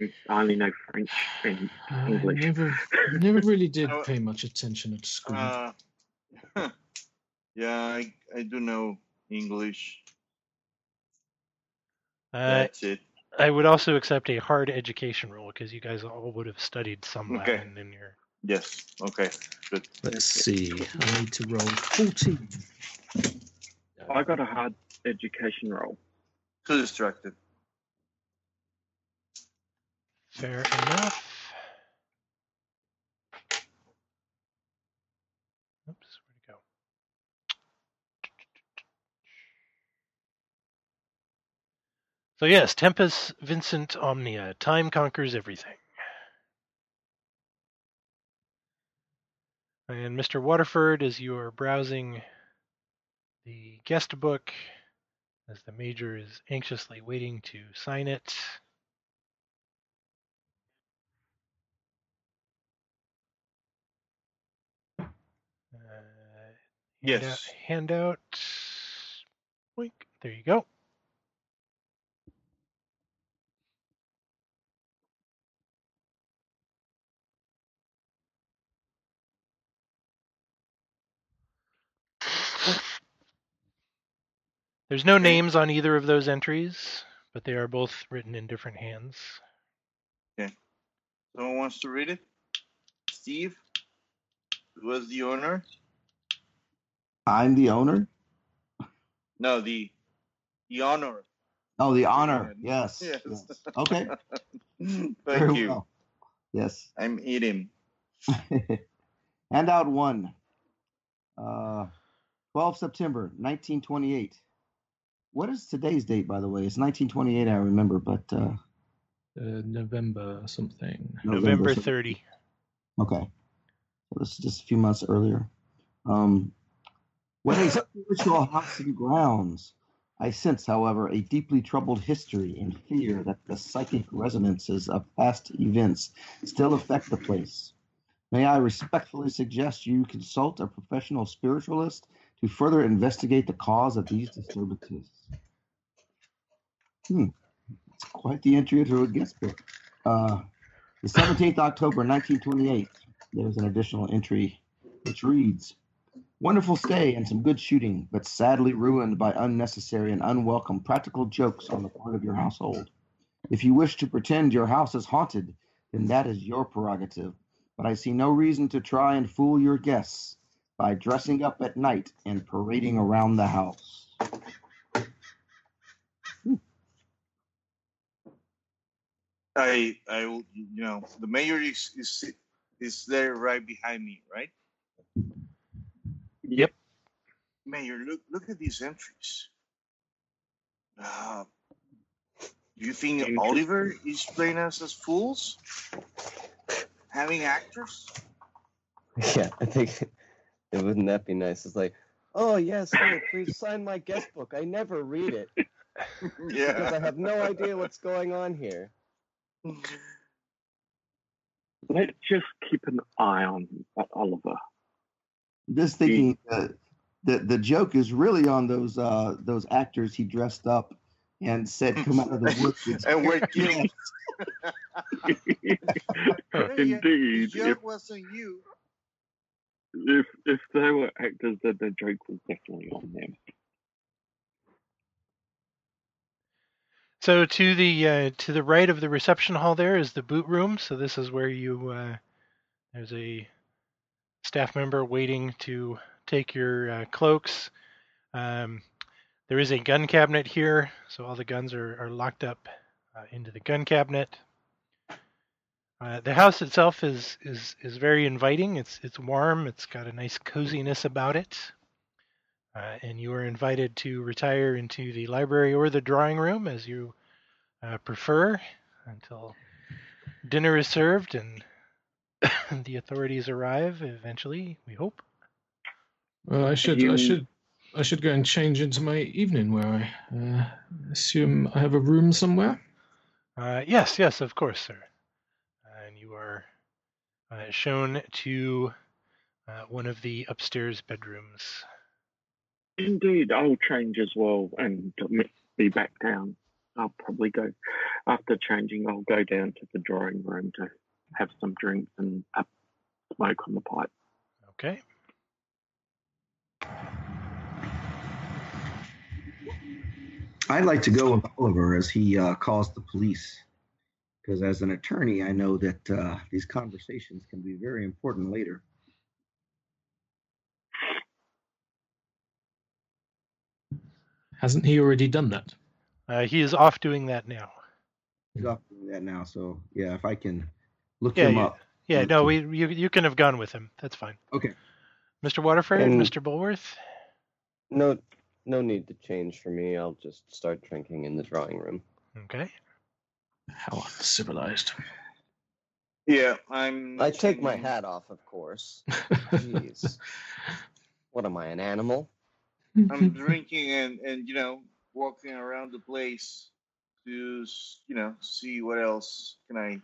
I only know French and I English. never, [laughs] never really did pay much attention at school. Uh, [laughs] yeah, I I do know English. Uh, That's it. I would also accept a hard education roll because you guys all would have studied some Okay. Latin in your. Yes. Okay. Good. Let's see. I need to roll 14. I got a hard education roll. Too distracted. Fair enough. Oops, where'd it go? So yes, Tempus Vincent Omnia. Time conquers everything. And Mr. Waterford, as you are browsing the guest book, as the major is anxiously waiting to sign it. Yes. Handout. Boink. There you go. There's no names on either of those entries, but they are both written in different hands. Okay. Someone wants to read it? Steve, who was the owner? I'm the owner. No, the the honor. Oh, the honor. Yes. [laughs] Yes. yes. Okay. [laughs] Thank Very you. well. Yes. I'm eating. [laughs] Handout one. Uh, 12 September 1928. What is today's date, by the way? It's 1928, I remember, but uh, Uh, November something. November so- 30. Okay. So this is just a few months earlier. Um, when a spiritual house and grounds, I sense, however, a deeply troubled history and fear that the psychic resonances of past events still affect the place. May I respectfully suggest you consult a professional spiritualist to further investigate the cause of these disturbances. Hmm. It's quite the entry into a guest book. Uh, the 17th October 1928, there's an additional entry which reads Wonderful stay and some good shooting, but sadly ruined by unnecessary and unwelcome practical jokes on the part of your household. If you wish to pretend your house is haunted, then that is your prerogative. But I see no reason to try and fool your guests by dressing up at night and parading around the house. I, I, you know, the mayor is is is there right behind me, right? Yep. Mayor, look look at these entries. Uh, do you think Oliver is playing us as fools? Having actors? [laughs] Yeah, I think it wouldn't that be nice? It's like, oh yes, hey, please sign my guest book. I never read it [laughs] [laughs] because I have no idea what's going on here. Let's just keep an eye on Oliver. Just thinking that the the joke is really on those uh, those actors he dressed up and said come out of the [laughs] woods. and we're [laughs] killed. Indeed, The if, joke wasn't you. if if they were actors, then the joke was definitely on them. So to the uh, to the right of the reception hall there is the boot room. So this is where you uh, there's a staff member waiting to take your uh, cloaks. Um, there is a gun cabinet here, so all the guns are, are locked up uh, into the gun cabinet. Uh, the house itself is, is is very inviting. It's it's warm. It's got a nice coziness about it. Uh, and you are invited to retire into the library or the drawing room as you uh, prefer until dinner is served and [laughs] the authorities arrive eventually, we hope. Well, I should, You- I should, I should go and change into my evening wear. I uh, assume I have a room somewhere. Uh, yes, yes, of course, sir. And you are uh, shown to uh, one of the upstairs bedrooms. Indeed, I'll change as well and be back down. I'll probably go after changing. I'll go down to the drawing room to have some drinks and a smoke on the pipe. Okay. I'd like to go with Oliver as he uh, calls the police. Because as an attorney, I know that uh, these conversations can be very important later. Hasn't he already done that? Uh, he is off doing that now. He's off doing that now, so yeah, if I can look Yeah, him yeah. up. Yeah, no, we you you can have gone with him. That's fine. Okay. Mr. Waterford, And- Mr. Bulworth. No, no need to change for me. I'll just start drinking in the drawing room. Okay. How uncivilized. Yeah, I'm. I take my hat off, of course. Jeez. [laughs] What am I, an animal? I'm drinking and and you know walking around the place to you know see what else can I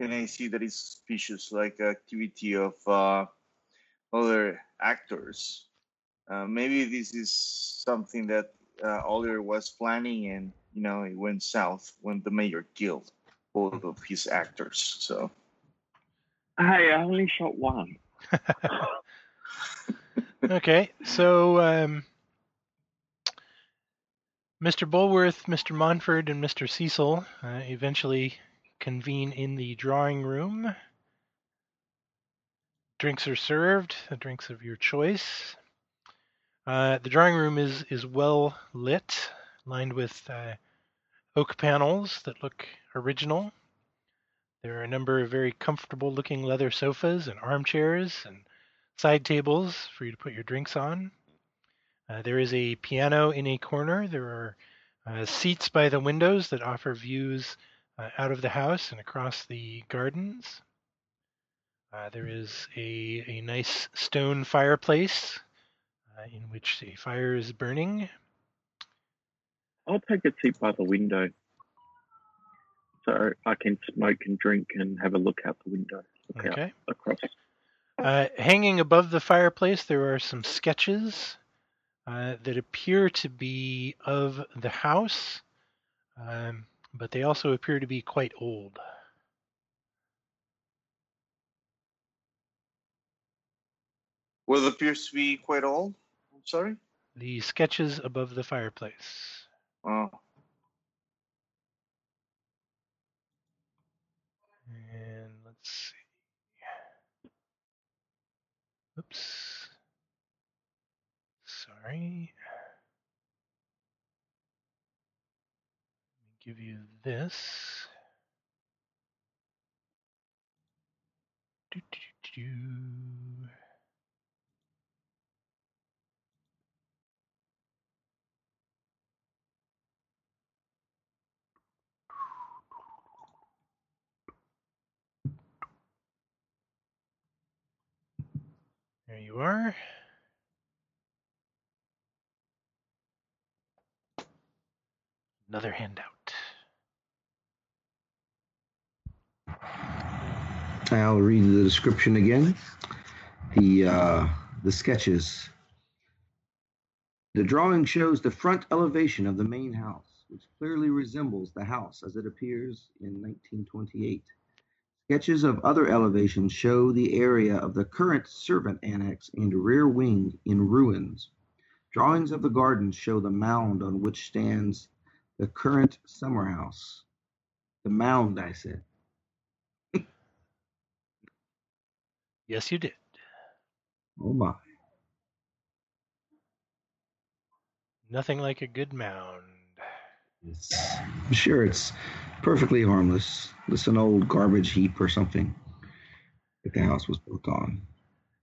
can I see that is suspicious, like activity of uh, other actors. Uh, maybe this is something that uh, Oliver was planning, and you know it went south when the mayor killed both of his actors. So Hey, I only shot one. [laughs] Okay, so um, Mr. Bulworth, Mr. Montfort, and Mr. Cecil uh, eventually convene in the drawing room. Drinks are served, the drinks of your choice. Uh, the drawing room is is well lit, lined with uh, oak panels that look original. There are a number of very comfortable looking leather sofas and armchairs and side tables for you to put your drinks on. Uh, there is a piano in a corner. There are uh, seats by the windows that offer views uh, out of the house and across the gardens. Uh, there is a, a nice stone fireplace uh, in which a fire is burning. I'll take a seat by the window so I can smoke and drink and have a look out the window. Look Okay. across. Uh, hanging above the fireplace, there are some sketches uh, that appear to be of the house, um, but they also appear to be quite old. What appears to be quite old. I'm sorry. The sketches above the fireplace. Oh, And let's see. Oops. Sorry. Give you this. Do, do, do. There you are. Another handout. I'll read the description again. The uh, the sketches. The drawing shows the front elevation of the main house, which clearly resembles the house as it appears in 1928. Sketches of other elevations show the area of the current servant annex and rear wing in ruins. Drawings of the gardens show the mound on which stands the current summer house. The mound, I said. Yes, you did. Oh my. Nothing like a good mound. It's, I'm sure it's perfectly harmless. Just an old garbage heap or something that the house was built on.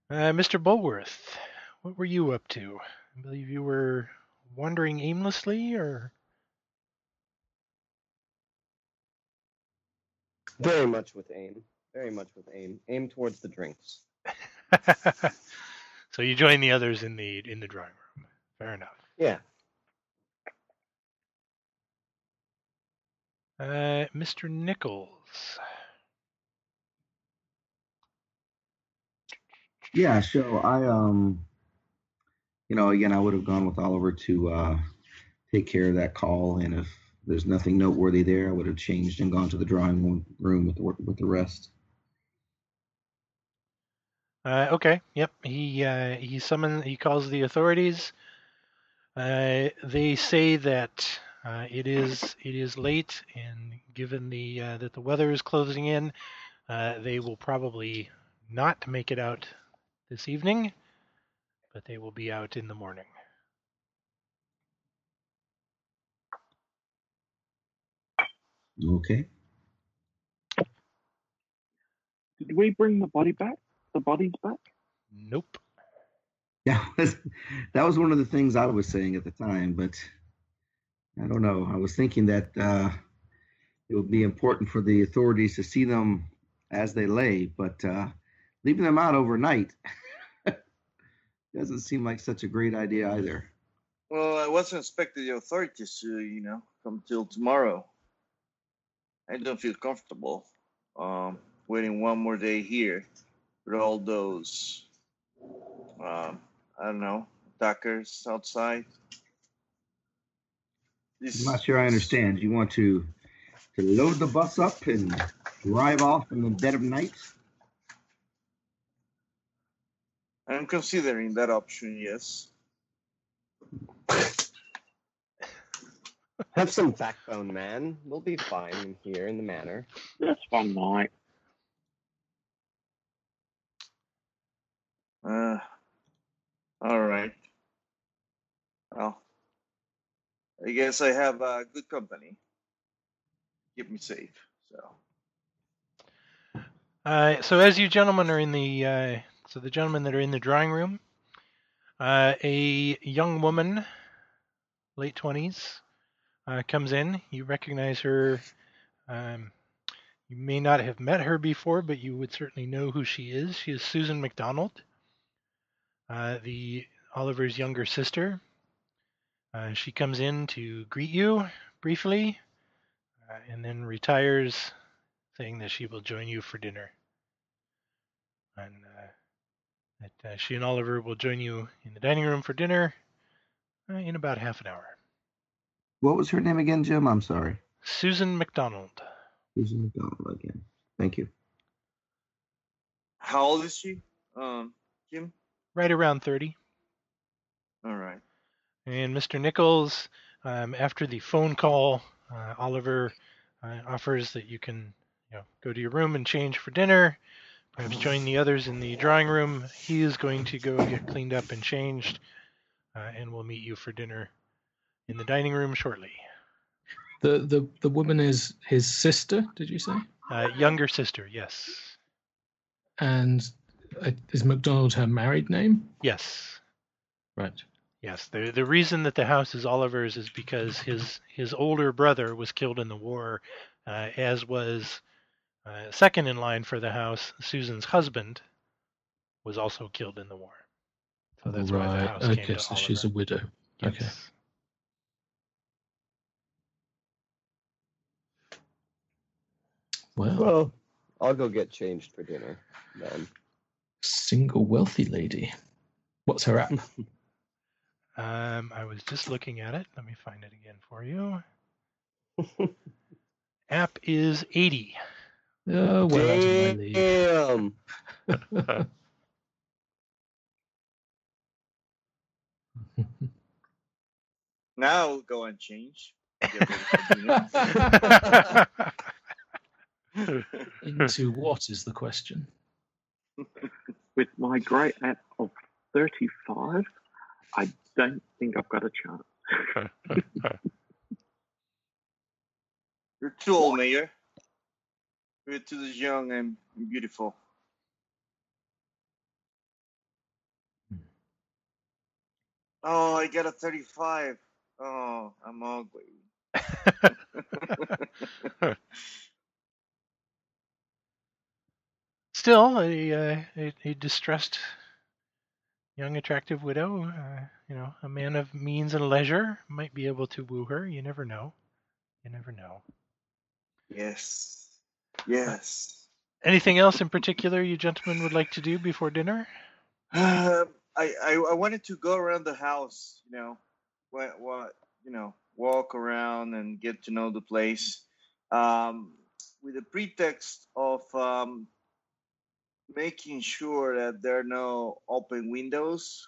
Uh, Mr. Bulworth, what were you up to? I believe you were wandering aimlessly, or Very much with aim. Very much with aim. Aim towards the drinks. [laughs] so you join the others in the in the drawing room. Fair enough. Yeah. Uh, Mr. Nichols. Yeah, so I um you know, again I would have gone with Oliver to uh take care of that call and if there's nothing noteworthy there, I would have changed and gone to the drawing room- room with the with the rest. Uh, okay. Yep. He uh, he summons. He calls the authorities. Uh, they say that uh, it is it is late, and given the uh, that the weather is closing in, uh, they will probably not make it out this evening, but they will be out in the morning. Okay. Did we bring the body back? The bodies back? Nope. Yeah, [laughs] that was one of the things I was saying at the time, but I don't know. I was thinking that uh, it would be important for the authorities to see them as they lay, but uh, leaving them out overnight [laughs] doesn't seem like such a great idea either. well, I wasn't expecting the authorities to, you know, come till tomorrow. I don't feel comfortable um, waiting one more day here with all those, um, I don't know, attackers outside. This, I'm not sure I understand. You want to to load the bus up and drive off in the dead of night? I'm considering that option, yes. Have some backbone, man. We'll be fine in here in the manor. Just one night. Uh, all right. Well, I guess I have uh, good company. Keep me safe. So, Uh, so as you gentlemen are in the uh, so the gentlemen that are in the drawing room, uh, a young woman, late twenties, uh, comes in. You recognize her. Um, you may not have met her before, but you would certainly know who she is. She is Susan McDonald, uh, the Oliver's younger sister. Uh, she comes in to greet you briefly, uh, and then retires, saying that she will join you for dinner. And uh, that uh, she and Oliver will join you in the dining room for dinner uh, in about half an hour. What was her name again, Jim? I'm sorry. Susan McDonald. Susan McDonald again. Thank you. How old is she? Um, Kim? Right around 30. All right. And Mr. Nichols, um, after the phone call, uh, Oliver uh, offers that you can you know, go to your room and change for dinner, perhaps join the others in the drawing room. He is going to go get cleaned up and changed, uh, and we'll meet you for dinner in the dining room shortly. The the the woman is his sister. Did you say? Uh, younger sister, yes. And is McDonald her married name? Yes. Right. Yes, the the reason that the house is Oliver's is because his his older brother was killed in the war, uh, as was uh, second in line for the house. Susan's husband was also killed in the war, so that's why the right. house came Okay, to so she's a Oliver. widow. Okay. Well, Well, I'll go get changed for dinner then. Single wealthy lady. What's her app? [laughs] Um, I was just looking at it. Let me find it again for you. [laughs] App is eighty. Oh, well, [laughs] out of my league. Damn. Now I'll go and change. Get ready for dinner. Into what is the question? With my great app of 35, I don't think I've got a chance. [laughs] You're too old, Mayor. You're too young and beautiful. Oh, I got a 35. Oh, I'm ugly. [laughs] [laughs] Still, a, uh, a a distressed young attractive widow, uh, you know, a man of means and leisure might be able to woo her. You never know. You never know. Yes. Yes. Anything else in particular you gentlemen would like to do before dinner? Um, I, I I wanted to go around the house, you know, what what you know, walk around and get to know the place, um, with the pretext of um, making sure that there are no open windows,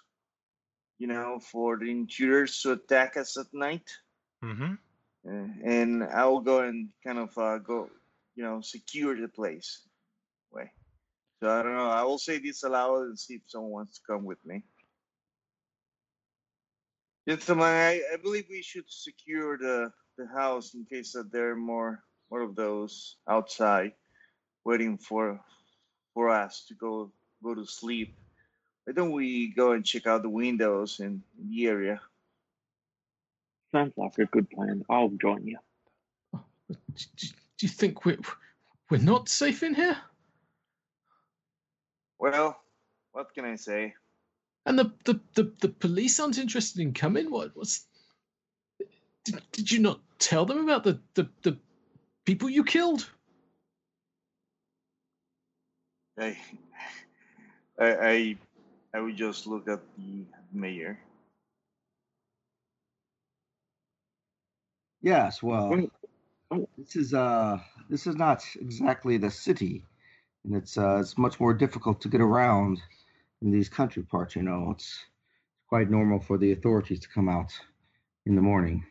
you know, for the intruders to attack us at night. Mm-hmm. Uh, and I will go and kind of uh, go, you know, secure the place. Way. So I don't know. I will say this aloud and see if someone wants to come with me. Gentlemen, I, I believe we should secure the, the house in case that there are more more of those outside waiting for for us to go go to sleep. Why don't we go and check out the windows in, in the area? Sounds like a good plan. I'll join you. Do, do- do you think we're we're not safe in here? Well, what can I say? And the the, the, the police aren't interested in coming. What what's did, did you not tell them about the, the, the people you killed? I, I, I, I would just look at the mayor. Yes, well, Mm. This is uh this is not exactly the city, and it's uh it's much more difficult to get around in these country parts. You know, it's quite normal for the authorities to come out in the morning.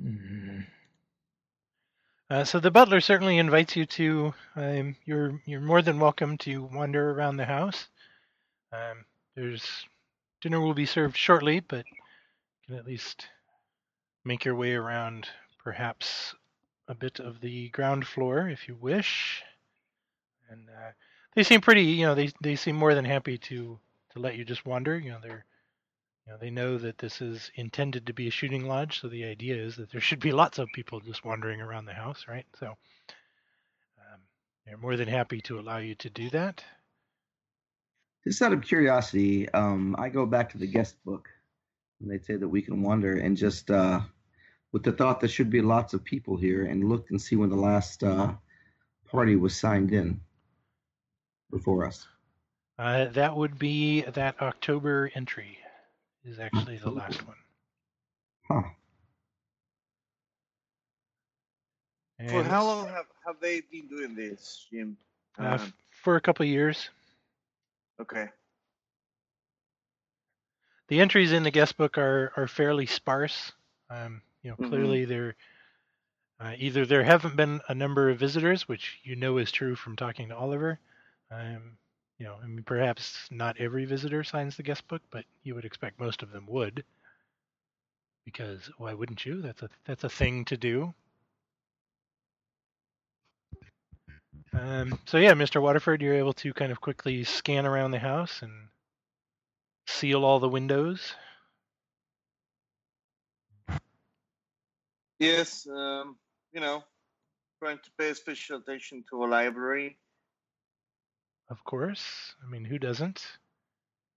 Hmm. Uh, so the butler certainly invites you to. Um, you're you're more than welcome to wander around the house. Um, there's dinner will be served shortly, but you can at least make your way around, perhaps a bit of the ground floor if you wish. And uh, they seem pretty, you know, they they seem more than happy to to let you just wander. You know, they're you know, they know that this is intended to be a shooting lodge, so the idea is that there should be lots of people just wandering around the house, right? So um, they're more than happy to allow you to do that. Just out of curiosity, um, I go back to the guest book, and they say that we can wander and just uh, with the thought there should be lots of people here, and look and see when the last uh, party was signed in before us. Uh, that would be that October entry is actually the last one. Huh. For how long have, have they been doing this, Jim? Uh, Um, f- for a couple of years. okay. The entries in the guest book are are fairly sparse. Um, you know, Mhm. clearly there uh, either there haven't been a number of visitors, which you know is true from talking to Oliver. Um, you know, I mean, perhaps not every visitor signs the guest book, but you would expect most of them would, because why wouldn't you? That's a that's a thing to do. Um, so yeah, Mr. Waterford, you're able to kind of quickly scan around the house and seal all the windows. Yes, um, you know, trying to pay special attention to a library. Of course. I mean, who doesn't?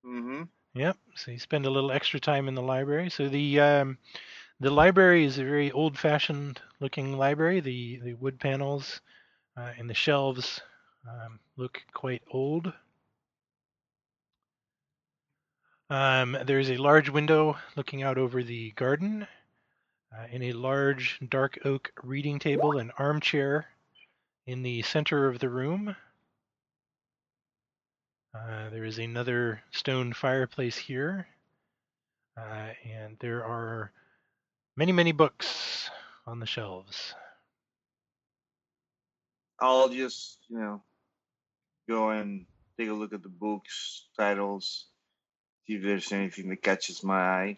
Mm-hmm. Yep. So you spend a little extra time in the library. So the um, the library is a very old-fashioned looking library. The the wood panels uh, and the shelves um, look quite old. Um, there's a large window looking out over the garden, uh, and a large dark oak reading table and armchair in the center of the room. Uh, there is another stone fireplace here, uh, and there are many, many books on the shelves. I'll just, you know, go and take a look at the books, titles, see if there's anything that catches my eye.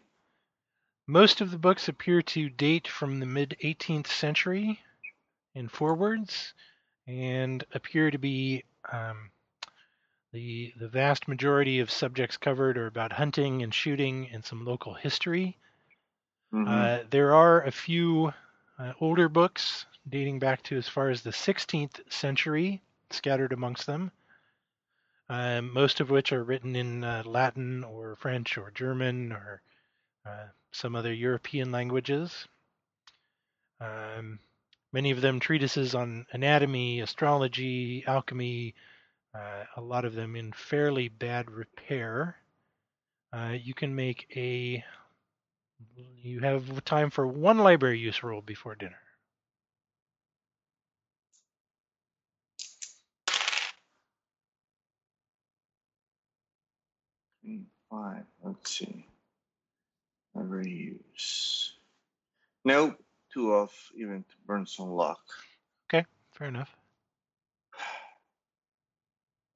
Most of the books appear to date from the mid 18th century and forwards, and appear to be um, the the vast majority of subjects covered are about hunting and shooting and some local history. Mhm. Uh, there are a few uh, older books dating back to as far as the 16th century scattered amongst them, um, most of which are written in uh, Latin or French or German or uh, some other European languages. Um, many of them treatises on anatomy, astrology, alchemy, uh, a lot of them in fairly bad repair. Uh, you can make a you have time for one library use roll before dinner. Five. Let's see. Never use. Nope. Two off, even to burn some luck. Okay. Fair enough.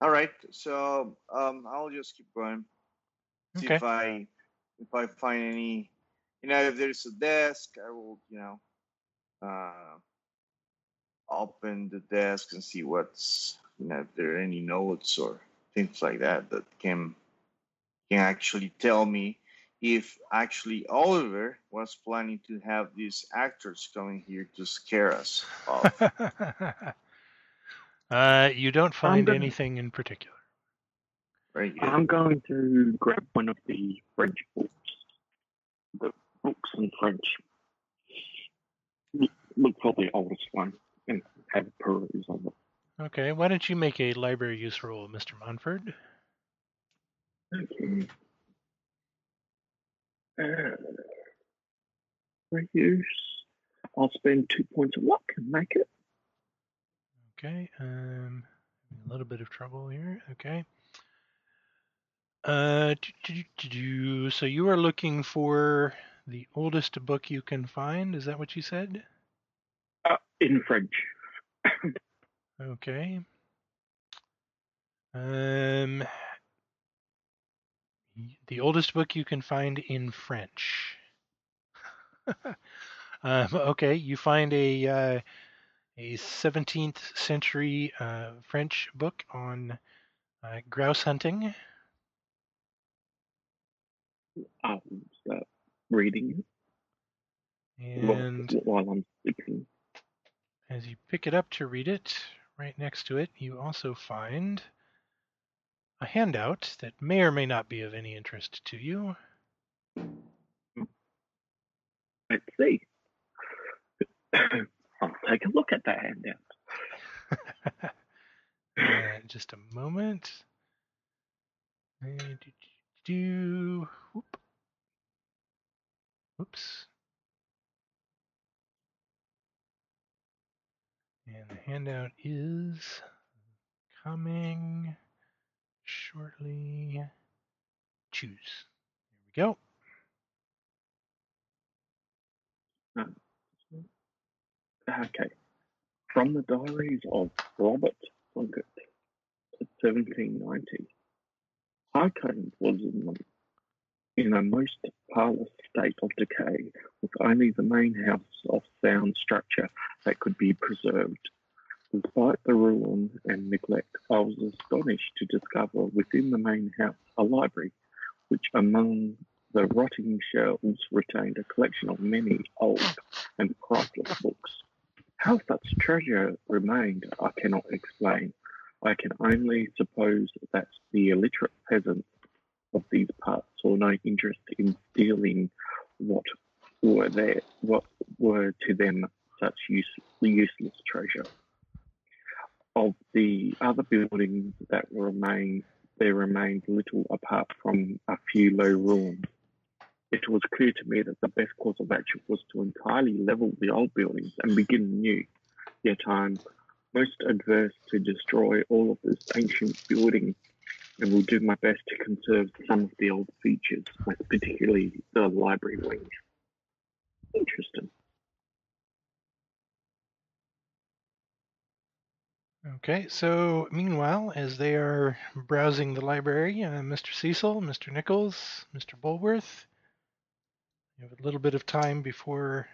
All right. So um, I'll just keep going. See Okay. if I if I find any. You know, if there's a desk, I will. You know, uh, open the desk and see what's. You know, if there are any notes or things like that that can can actually tell me if actually Oliver was planning to have these actors coming here to scare us off. [laughs] uh, you don't find gonna- anything in particular. Very good. I'm going to grab one of the French books. The books in French. Look, look for the oldest one and have a peruse of it. Okay, why don't you make a library use roll, Mr. Montfort? Okay. Uh, use, I'll spend two points of luck and make it. Okay, um, a little bit of trouble here. Okay. Uh, do, do, do, do. so you are looking for the oldest book you can find. Is that what you said? Uh, in French. Okay. Um, the oldest book you can find in French. [laughs] um, okay, you find a uh, a 17th century uh, French book on uh, grouse hunting. I'll reading And while I'm sleeping. as you pick it up to read it, right next to it, you also find a handout that may or may not be of any interest to you. Let's see. [clears throat] I'll take a look at that handout. Uh, just a moment. Do, do, do, whoop. Whoops. And the handout is coming shortly. Choose. Here we go. Okay. From the diaries of Robert Plunkett, 1790. Highcombe was in, in a most parlous state of decay, with only the main house of sound structure that could be preserved. Despite the ruin and neglect, I was astonished to discover within the main house a library, which among the rotting shelves retained a collection of many old and priceless books. How such treasure remained, I cannot explain. I can only suppose that the illiterate peasants of these parts saw no interest in stealing what were what were to them such use, useless treasure. Of the other buildings that remained, there remained little apart from a few low ruins. It was clear to me that the best course of action was to entirely level the old buildings and begin anew. Yet I'm most adverse to destroy all of this ancient building and will do my best to conserve some of the old features, particularly the library wing. Interesting. Okay, so meanwhile, as they are browsing the library, uh, Mr. Cecil, Mr. Nichols, Mr. Bulworth, you have a little bit of time before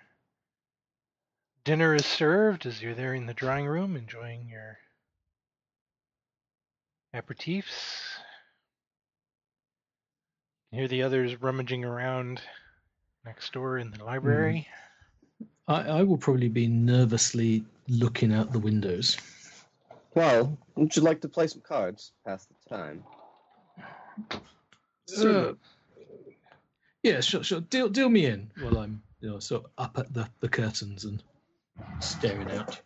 dinner is served as you're there in the drawing room enjoying your aperitifs. You hear the others rummaging around next door in the library. I, I will probably be nervously looking out the windows. Well, would you like to play some cards? Pass the time. Uh, yeah, sure, sure. Deal, deal me in while I'm, you know, sort of up at the, the curtains and staring out.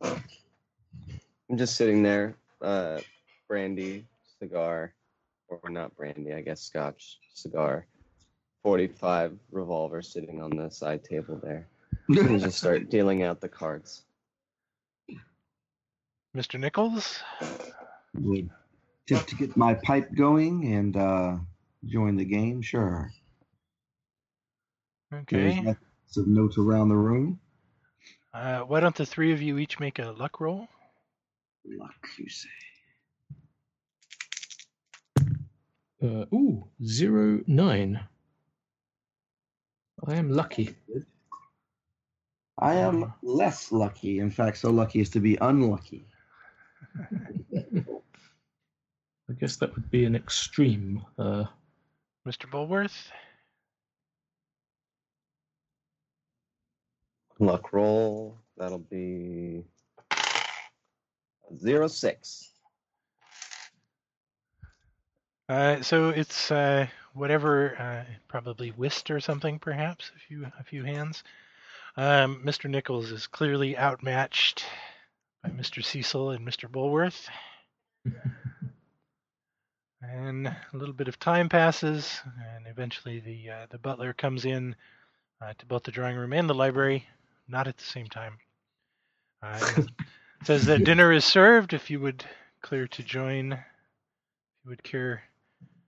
I'm just sitting there, uh, brandy, cigar, or not brandy, I guess scotch, cigar, 45 revolver sitting on the side table there. And just start [laughs] dealing out the cards. Mr. Nichols? Would tip to get my pipe going and uh, join the game. Sure. Okay. Some notes around the room. Uh, why don't the three of you each make a luck roll? Luck, you say. Uh, ooh, zero nine. I am lucky. I am less lucky. In fact, so lucky as to be unlucky. [laughs] I guess that would be an extreme. Uh, Mr. Bulworth? Luck roll. That'll be zero six. Uh, so it's uh, whatever, uh, probably whist or something, perhaps. A few, a few hands. Um, Mr. Nichols is clearly outmatched by Mr. Cecil and Mr. Bulworth. [laughs] and a little bit of time passes, and eventually the uh, the butler comes in uh, to both the drawing room and the library, not at the same time. Uh, [laughs] says that dinner is served. If you would clear to join, if you would care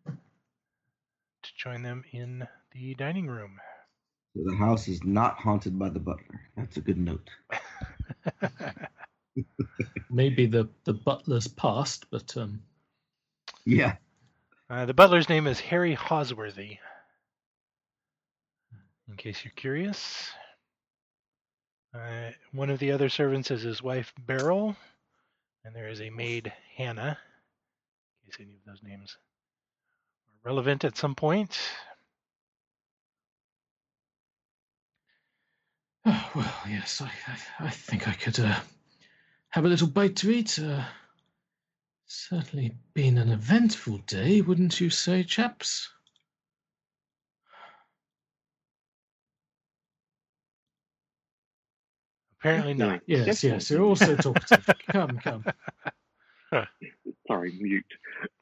to join them in the dining room. So the house is not haunted by the butler. That's a good note. [laughs] maybe the, the butler's past, but um, Yeah. Uh, the butler's name is Harry Hosworthy. In case you're curious. Uh, one of the other servants is his wife Beryl, and there is a maid Hannah. In case any of those names are relevant at some point. Oh, [sighs] well, yes, I, I, I think I could uh, have a little bite to eat. Uh, certainly been an eventful day, wouldn't you say, chaps? Apparently not. Yes, Yes, yes you're also talkative. [laughs] come, come. [laughs] Sorry, mute.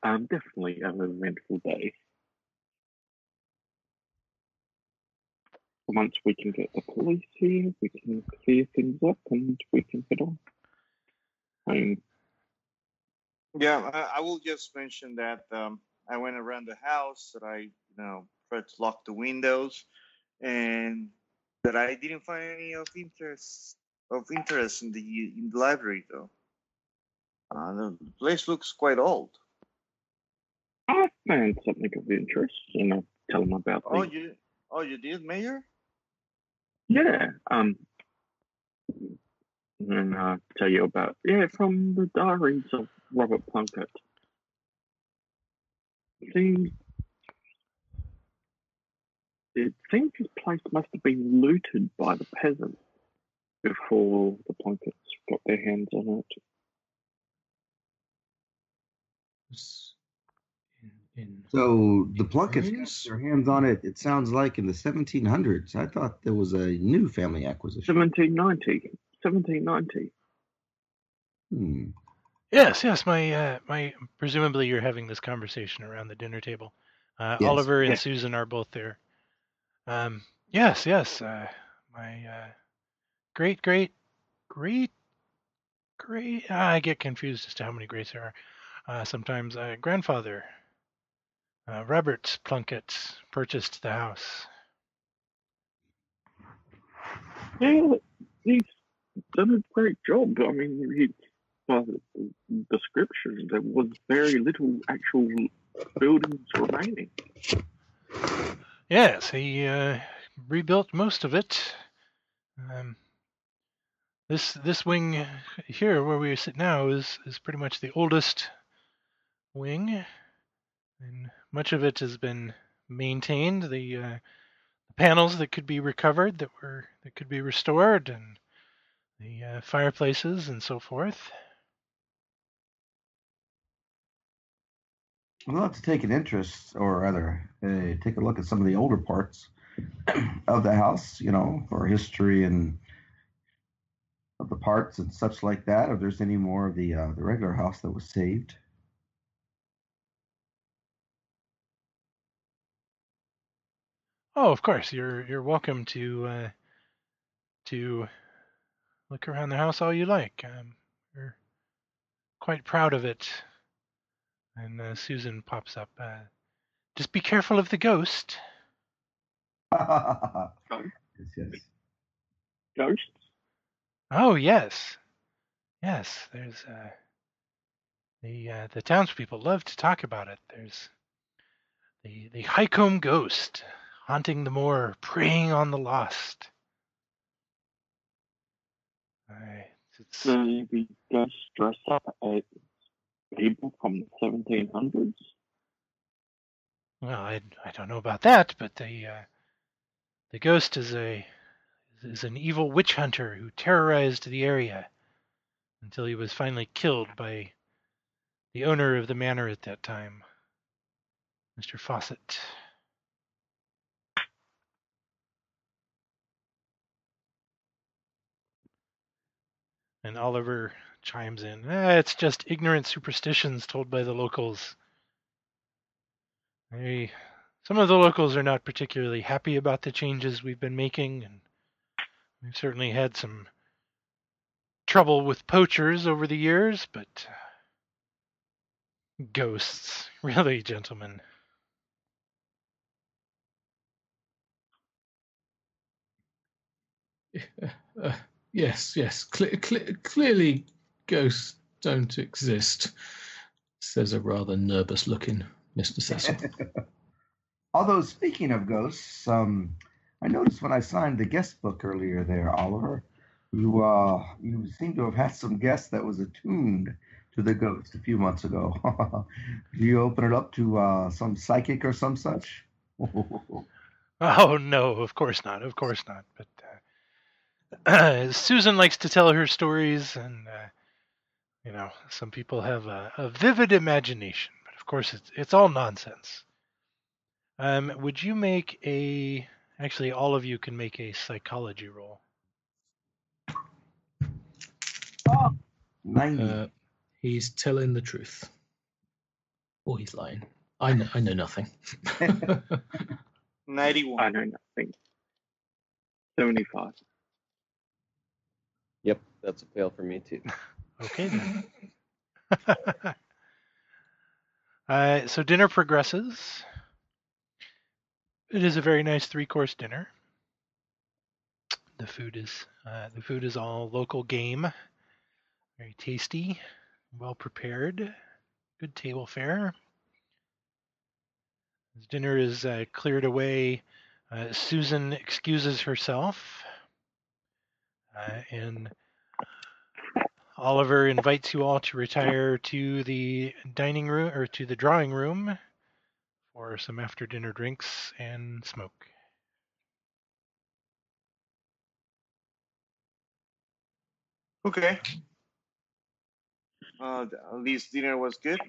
Um, definitely an eventful day. Once we can get the police here, we can clear things up and we can head on. Um, Yeah, I, I will just mention that um, I went around the house that I, you know, tried to lock the windows, and that I didn't find any of interest of interest in the in the library though. Uh, the place looks quite old. I found something of interest, and I'll tell them about Oh, the you oh you did, Mayor? Yeah. Um. And I'll tell you about yeah from the diaries of Robert Plunkett. Seems it seems this place must have been looted by the peasants before the Plunketts got their hands on it. Was In, in So the Plunketts got their hands on it. It sounds like in the 1700s. I thought there was a new family acquisition. 1790. 1790. Hmm. Yes, yes. My, uh, my. Presumably, you're having this conversation around the dinner table. Uh, Yes. Oliver and Yes. Susan are both there. Um, yes, yes. Uh, my uh, great, great, great, great. ah, I get confused as to how many greats there are. Uh, sometimes uh, grandfather, uh, Robert Plunkett, purchased the house. Yeah, he's done a great job. I mean, he, by the description, there was very little actual buildings remaining. Yes, he uh, rebuilt most of it. Um, this this wing here, where we sit now, is is pretty much the oldest wing, and much of it has been maintained. The, uh, panels that could be recovered, that were that could be restored, and the uh, fireplaces and so forth. I'd have to take an interest, or rather, uh, take a look at some of the older parts [clears throat] of the house, you know, for history and of the parts and such like that. If there's any more of the uh, the regular house that was saved. Oh, of course, you're you're welcome to uh, to look around the house all you like. Um, we're quite proud of it. And uh, Susan pops up. Uh, Just be careful of the ghost. yes, yes. Ghosts? Oh yes, yes. There's uh, the uh, the townspeople love to talk about it. There's the the Highcombe ghost haunting the moor, preying on the lost. Uh, it's, So the ghosts dress up as people from the 1700s? well, I I don't know about that, but the uh, the ghost is a is an evil witch hunter who terrorized the area until he was finally killed by the owner of the manor at that time, Mr. Fawcett. And Oliver chimes in, eh, it's just ignorant superstitions told by the locals. They, some of the locals are not particularly happy about the changes we've been making, and we've certainly had some trouble with poachers over the years, but uh, ghosts, [laughs] really, gentlemen. [laughs] Uh, yes, yes. Cle- cle- clearly, ghosts don't exist, says a rather nervous looking Mr. Cecil. [laughs] Although speaking of ghosts, um, I noticed when I signed the guest book earlier there, Oliver, You uh, you seem to have had some guests that was attuned to the ghost a few months ago. [laughs] Do you open it up to uh, some psychic or some such? [laughs] Oh no, of course not. Of course not. But uh, [clears throat] Susan likes to tell her stories, and uh, you know, some people have a, a vivid imagination. But of course, it's it's all nonsense. Um, would you make a? Actually, all of you can make a psychology roll. Ninety. Uh, he's telling the truth. Or he's lying. I know, I know nothing. [laughs] 91. I know nothing. 75. Yep, that's a fail for me too. [laughs] Okay then. [laughs] [laughs] uh, so dinner progresses. It is a very nice three-course dinner. The food is uh, the food is all local game, very tasty, well prepared, good table fare. As dinner is uh, cleared away, uh, Susan excuses herself, uh, and Oliver invites you all to retire to the dining room or to the drawing room for some after dinner drinks and smoke. Okay. Uh, at least dinner was good.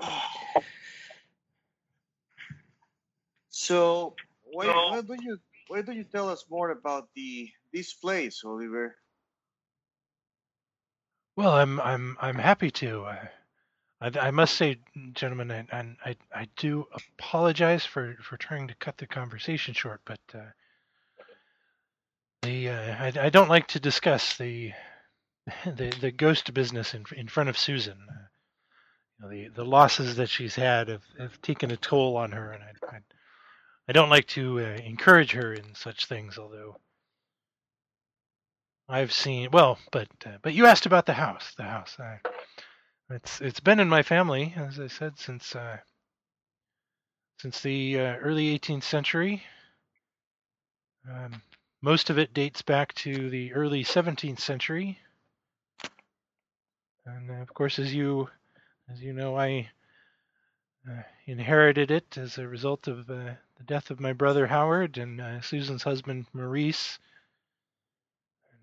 [sighs] So why, why don't you why don't you tell us more about the this place, Oliver? Well, I'm I'm I'm happy to. Uh, I, I must say, gentlemen, I, and I I do apologize for for trying to cut the conversation short, but uh, the uh, I, I don't like to discuss the [laughs] the the ghost business in in front of Susan. Uh, you know, the the losses that she's had have, have taken a toll on her, and I I, I don't like to uh, encourage her in such things. Although I've seen well, but uh, but you asked about the house. The house. I, it's it's been in my family, as I said, since uh, since the uh, early 18th century. Um, most of it dates back to the early 17th century, and uh, of course, as you as you know, I uh, inherited it as a result of uh, the death of my brother Howard and Susan's husband Maurice.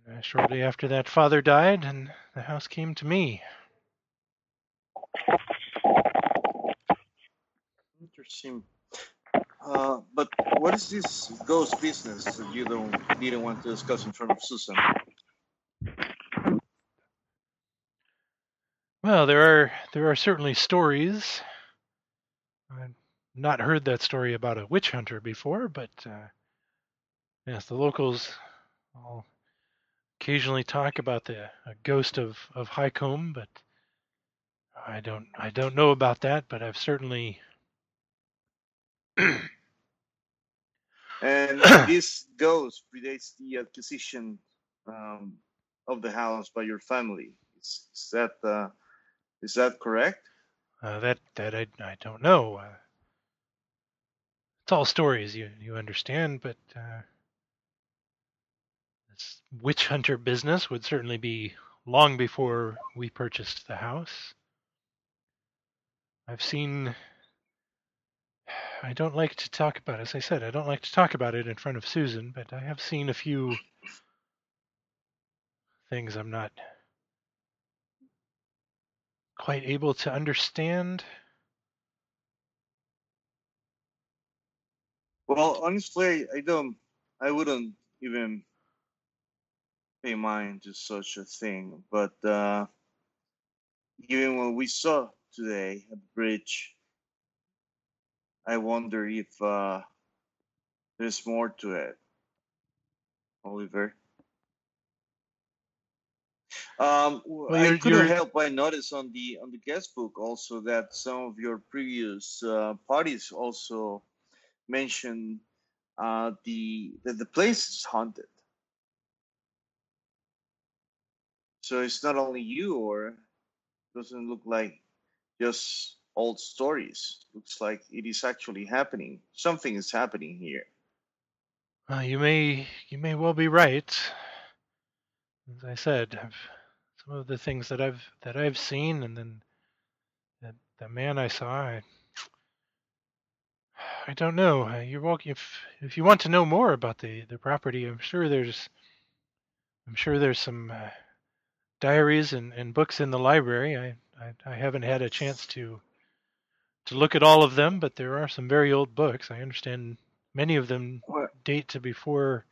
Uh, shortly after that, father died, and the house came to me. Interesting. Uh, but what is this ghost business that you don't didn't want to discuss in front of Susan? Well, there are there are certainly stories. I've not heard that story about a witch hunter before, but uh, yes, the locals all occasionally talk about the a ghost of of Highcombe, but I don't I don't know about that. But I've certainly [clears throat] And [clears throat] this ghost predates the acquisition um, of the house by your family. Is, is that uh, is that correct? uh, that that I I don't know. Uh, it's all stories, you you understand, but uh, witch hunter business would certainly be long before we purchased the house. I've seen. I don't like to talk about, as I said, I don't like to talk about it in front of Susan, but I have seen a few things I'm not quite able to understand. Well, honestly, I don't. I wouldn't even pay mind to such a thing. But uh, given what we saw today at the bridge, I wonder if uh, there's more to it. Oliver. Um, Well, I couldn't help but notice on the on the guest book also that some of your previous uh, parties also mentioned uh, the that the place is haunted. So it's not only you, or doesn't look like just old stories. Looks like it is actually happening. Something is happening here. Well, you may you may well be right. As I said, I've, some of the things that I've that I've seen, and then that the man I saw, I, I don't know. Uh, You're welcome if if you want to know more about the the property. I'm sure there's I'm sure there's some uh, diaries and, and books in the library. I, I I haven't had a chance to to look at all of them, but there are some very old books. I understand many of them Well, date to before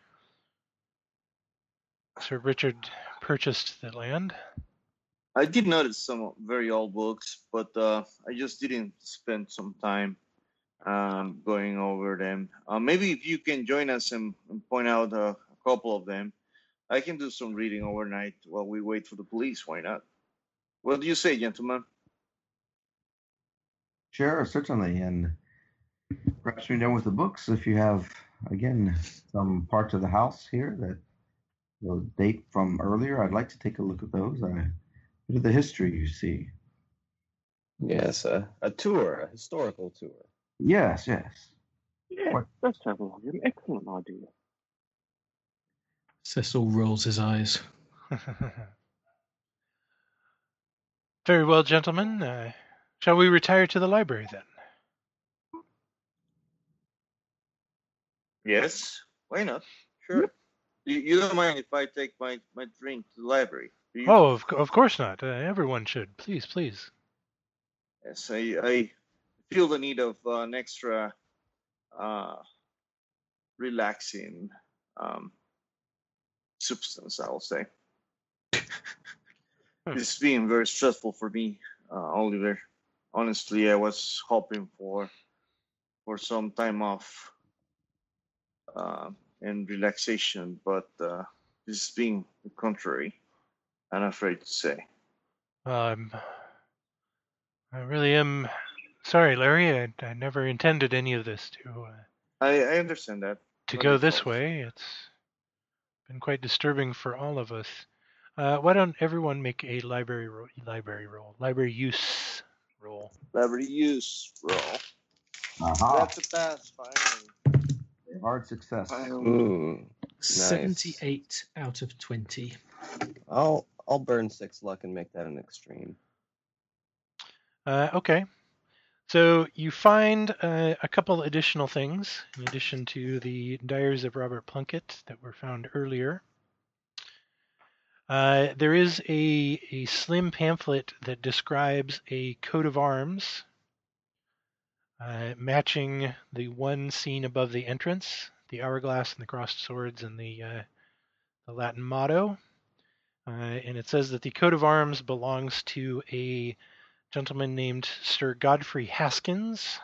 Sir Richard purchased the land. I did notice some very old books, but uh, I just didn't spend some time um, going over them. Uh, maybe if you can join us and, and point out uh, a couple of them, I can do some reading overnight while we wait for the police. Why not? What do you say, gentlemen? Sure, certainly. And perhaps we're done with the books. If you have, again, some parts of the house here that will date from earlier, I'd like to take a look at those. I, bit of the history, you see. Yes, a, a tour, a historical tour. Yes, yes. Yeah, What- that sounds like an excellent idea. Cecil rolls his eyes. [laughs] Very well, gentlemen. Uh, shall we retire to the library then? Yes. Why not? Sure. You, you don't mind if I take my, my drink to the library? You? Oh, of, of course not. Uh, everyone should. Please, please. Yes, I, I feel the need of uh, an extra uh, relaxing um, substance, I'll say. it's been very stressful for me, uh, Oliver. Honestly, I was hoping for for some time off uh, and relaxation, but uh, this has been the contrary. I'm afraid to say. Um, I really am sorry, Larry. I, I never intended any of this to uh, I, I understand that. to go this way. It's been quite disturbing for all of us. Uh, why don't everyone make a library ro- library roll, library use roll? Library use roll. Aha. That's a pass, finally. Hard success. Finally. Mm. 78 out of 20. I'll I'll burn six luck and make that an extreme. Uh, okay. So you find uh, a couple additional things in addition to the diaries of Robert Plunkett that were found earlier. Uh, there is a, a slim pamphlet that describes a coat of arms uh, matching the one seen above the entrance, the hourglass and the crossed swords and the, uh, the Latin motto. Uh, and it says that the coat of arms belongs to a gentleman named Sir Godfrey Haskins.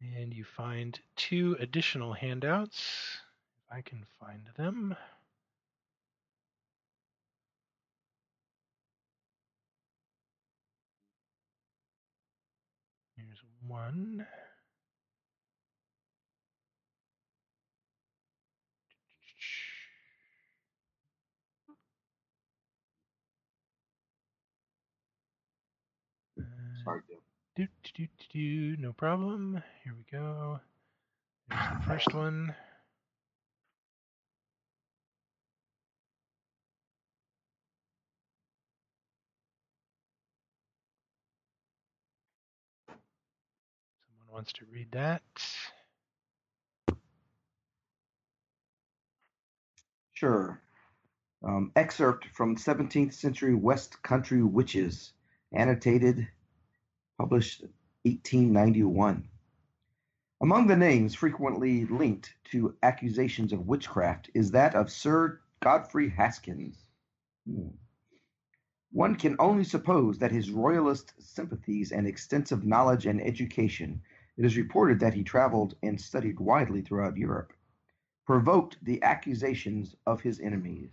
And you find two additional handouts. If I can find them. Here's one. Do, do, do, no problem. Here we go. There's the first [laughs] one. Someone wants to read that. Sure. Um, excerpt from 17th century West Country Witches, annotated, published 1891. Among the names frequently linked to accusations of witchcraft is that of Sir Godfrey Haskins. Hmm. One can only suppose that his royalist sympathies and extensive knowledge and education, it is reported that he traveled and studied widely throughout Europe, provoked the accusations of his enemies.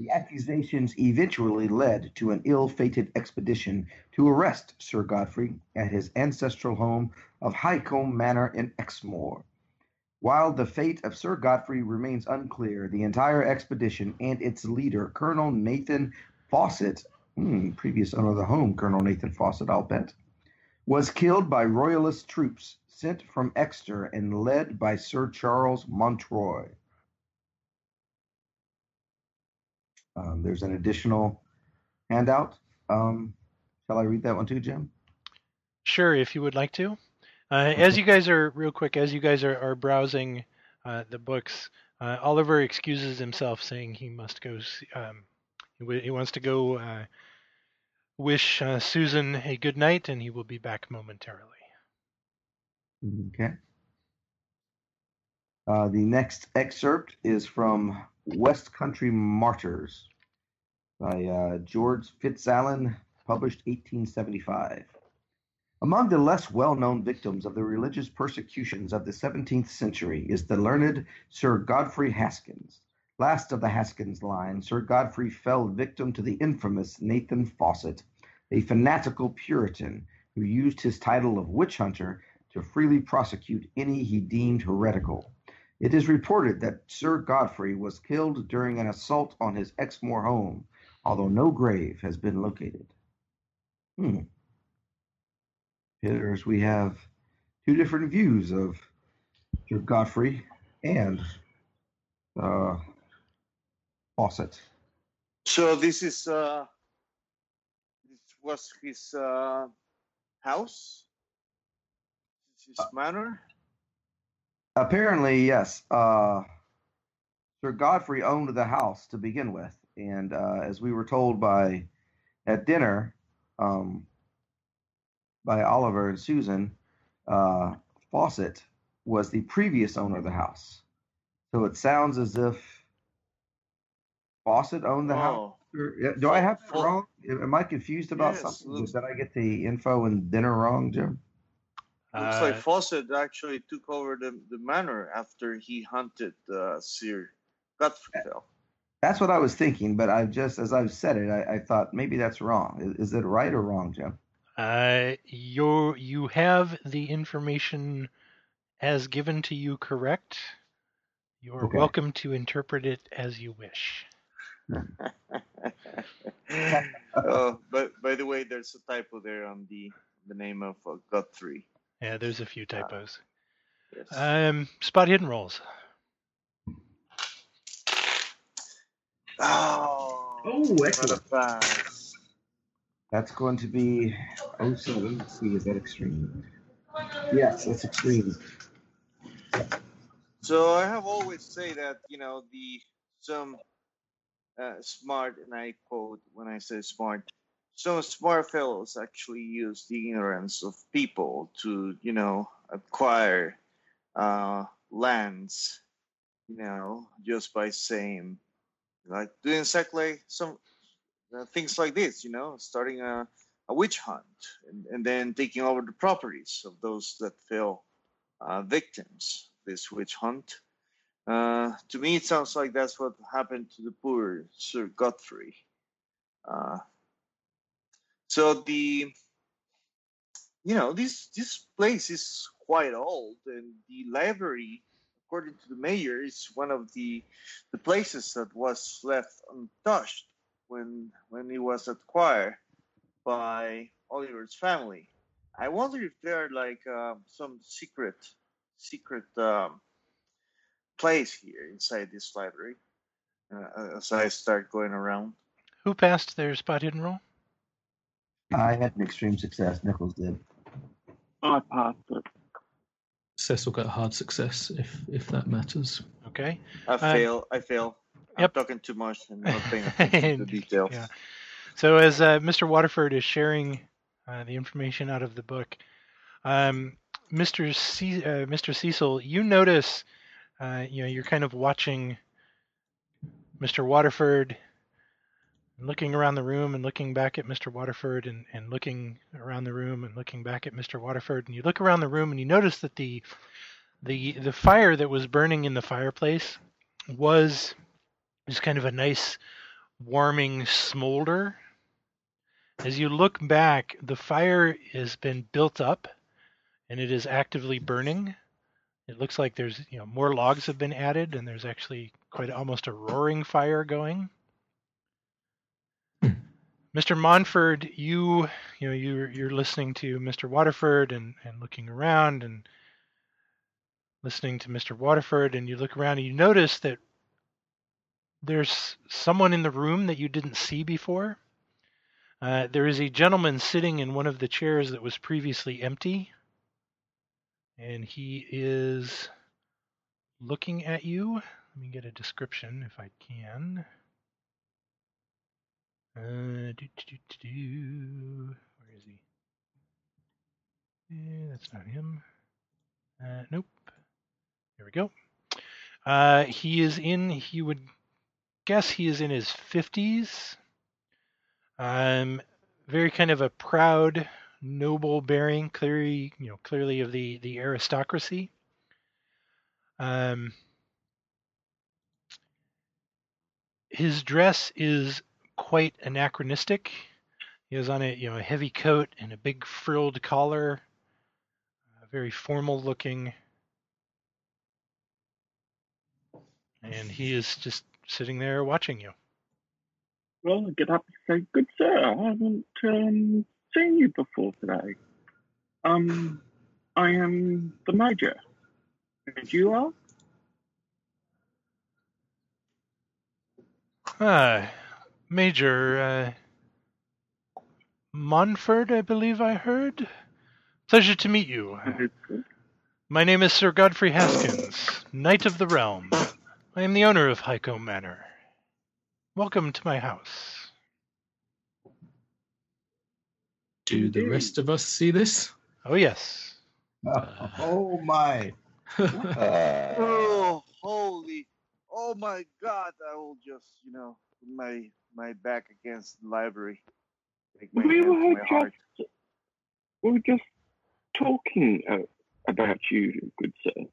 The accusations eventually led to an ill fated expedition to arrest Sir Godfrey at his ancestral home of Highcombe Manor in Exmoor. While the fate of Sir Godfrey remains unclear, the entire expedition and its leader, Colonel Nathan Fawcett, hmm, previous owner of the home, Colonel Nathan Fawcett, I'll bet, was killed by royalist troops sent from Exeter and led by Sir Charles Montroy. Um, there's an additional handout. Um, shall I read that one too, Jim? Sure, if you would like to. Uh, as you guys are real quick, as you guys are, are browsing uh, the books, uh, Oliver excuses himself, saying he must go. Um, he, he wants to go uh, wish uh, Susan a good night, and he will be back momentarily. Okay. Uh, the next excerpt is from West Country Martyrs by uh, George Fitzallen, published 1875. Among the less well known victims of the religious persecutions of the 17th century is the learned Sir Godfrey Haskins. Last of the Haskins line, Sir Godfrey fell victim to the infamous Nathan Fawcett, a fanatical Puritan who used his title of witch hunter to freely prosecute any he deemed heretical. It is reported that Sir Godfrey was killed during an assault on his Exmoor home, although no grave has been located. Hmm. Hitters, we have two different views of Sir Godfrey and uh, Fawcett. So this is uh, this was his uh, house, This is his manor. Apparently, yes. Uh, Sir Godfrey owned the house to begin with, and uh, as we were told by at dinner um, by Oliver and Susan, uh, Fawcett was the previous owner of the house. So it sounds as if Fawcett owned the house. Oh, yeah, Do I have that wrong? Am I confused about Yes, something? Did I get the info and dinner wrong, Jim? Looks Uh, like Fawcett actually took over the, the manor after he hunted uh, Sir Godfrey. That's what I was thinking, but I just, as I've said it, I, I thought maybe that's wrong. Is, is it right or wrong, Jim? Uh, you you have the information as given to you correct. You are Okay. welcome to interpret it as you wish. [laughs] oh, but by the way, there's a typo there on the the name of uh, Godfrey. Yeah, there's a few typos. Yes. Um, spot hidden rolls. oh, Oh, excellent. That's going to be 07. Let's see, is that extreme? Yes, that's extreme. So I have always say that you know the some uh, smart, and I quote when I say smart, some smart fellows actually use the ignorance of people to you know acquire uh, lands, you know, just by saying like doing exactly some uh, things like this, you know, starting a, a witch hunt and, and then taking over the properties of those that fell uh, victims this witch hunt. Uh, to me, it sounds like that's what happened to the poor Sir Godfrey. Uh, so the, you know, this this place is quite old, and the library, according to the mayor, is one of the the places that was left untouched when when it was acquired by Oliver's family. I wonder if there are like um, some secret secret um, place here inside this library. Uh, as I start going around. Who passed their spot hidden roll? I had an extreme success. Nichols did. I passed it. Cecil got a hard success if if that matters. Okay. I Uh, fail. I fail. yep. I'm talking too much and not paying [laughs] attention to the details. yeah. So as uh, Mr. Waterford is sharing uh, the information out of the book, um, Mr. Ce- uh, Mr. Cecil, you notice, uh, you know, you're kind of watching Mr. Waterford, looking around the room and looking back at Mr. Waterford and, and looking around the room and looking back at Mr. Waterford, and you look around the room and you notice that the the the fire that was burning in the fireplace was just kind of a nice warming smolder. As you look back, the fire has been built up and it is actively burning. It looks like there's, you know, more logs have been added and there's actually quite almost a roaring fire going. Mr. Montfort, you you know you're you're listening to Mr. Waterford and and looking around and listening to Mr. Waterford, and you look around and you notice that there's someone in the room that you didn't see before. Uh, there is a gentleman sitting in one of the chairs that was previously empty, and he is looking at you. Let me get a description if I can. Uh, do, do, do, do. Where is he? Eh, that's not him. Uh, nope. Here we go. Uh, he is in. He would guess he is in his fifties. Um, very kind of a proud, noble bearing, clearly, you know, clearly of the the aristocracy. Um, his dress is quite anachronistic. He has on a you know a heavy coat and a big frilled collar, uh, very formal looking, and he is just sitting there watching you. Well, I get up and say, "Good sir, I haven't um, seen you before today. Um, I am the major, and you are." Ah, Major uh, Montfort, I believe I heard. Pleasure to meet you. My name is Sir Godfrey Haskins, Knight of the Realm. I am the owner of Highcombe Manor. Welcome to my house. Do the rest of us see this? Oh yes. [laughs] oh my! Uh, [laughs] Oh, holy! Oh my God! I will just, you know, put my my back against the library. Take my We were my heart. just we were just talking uh, about you, good sir.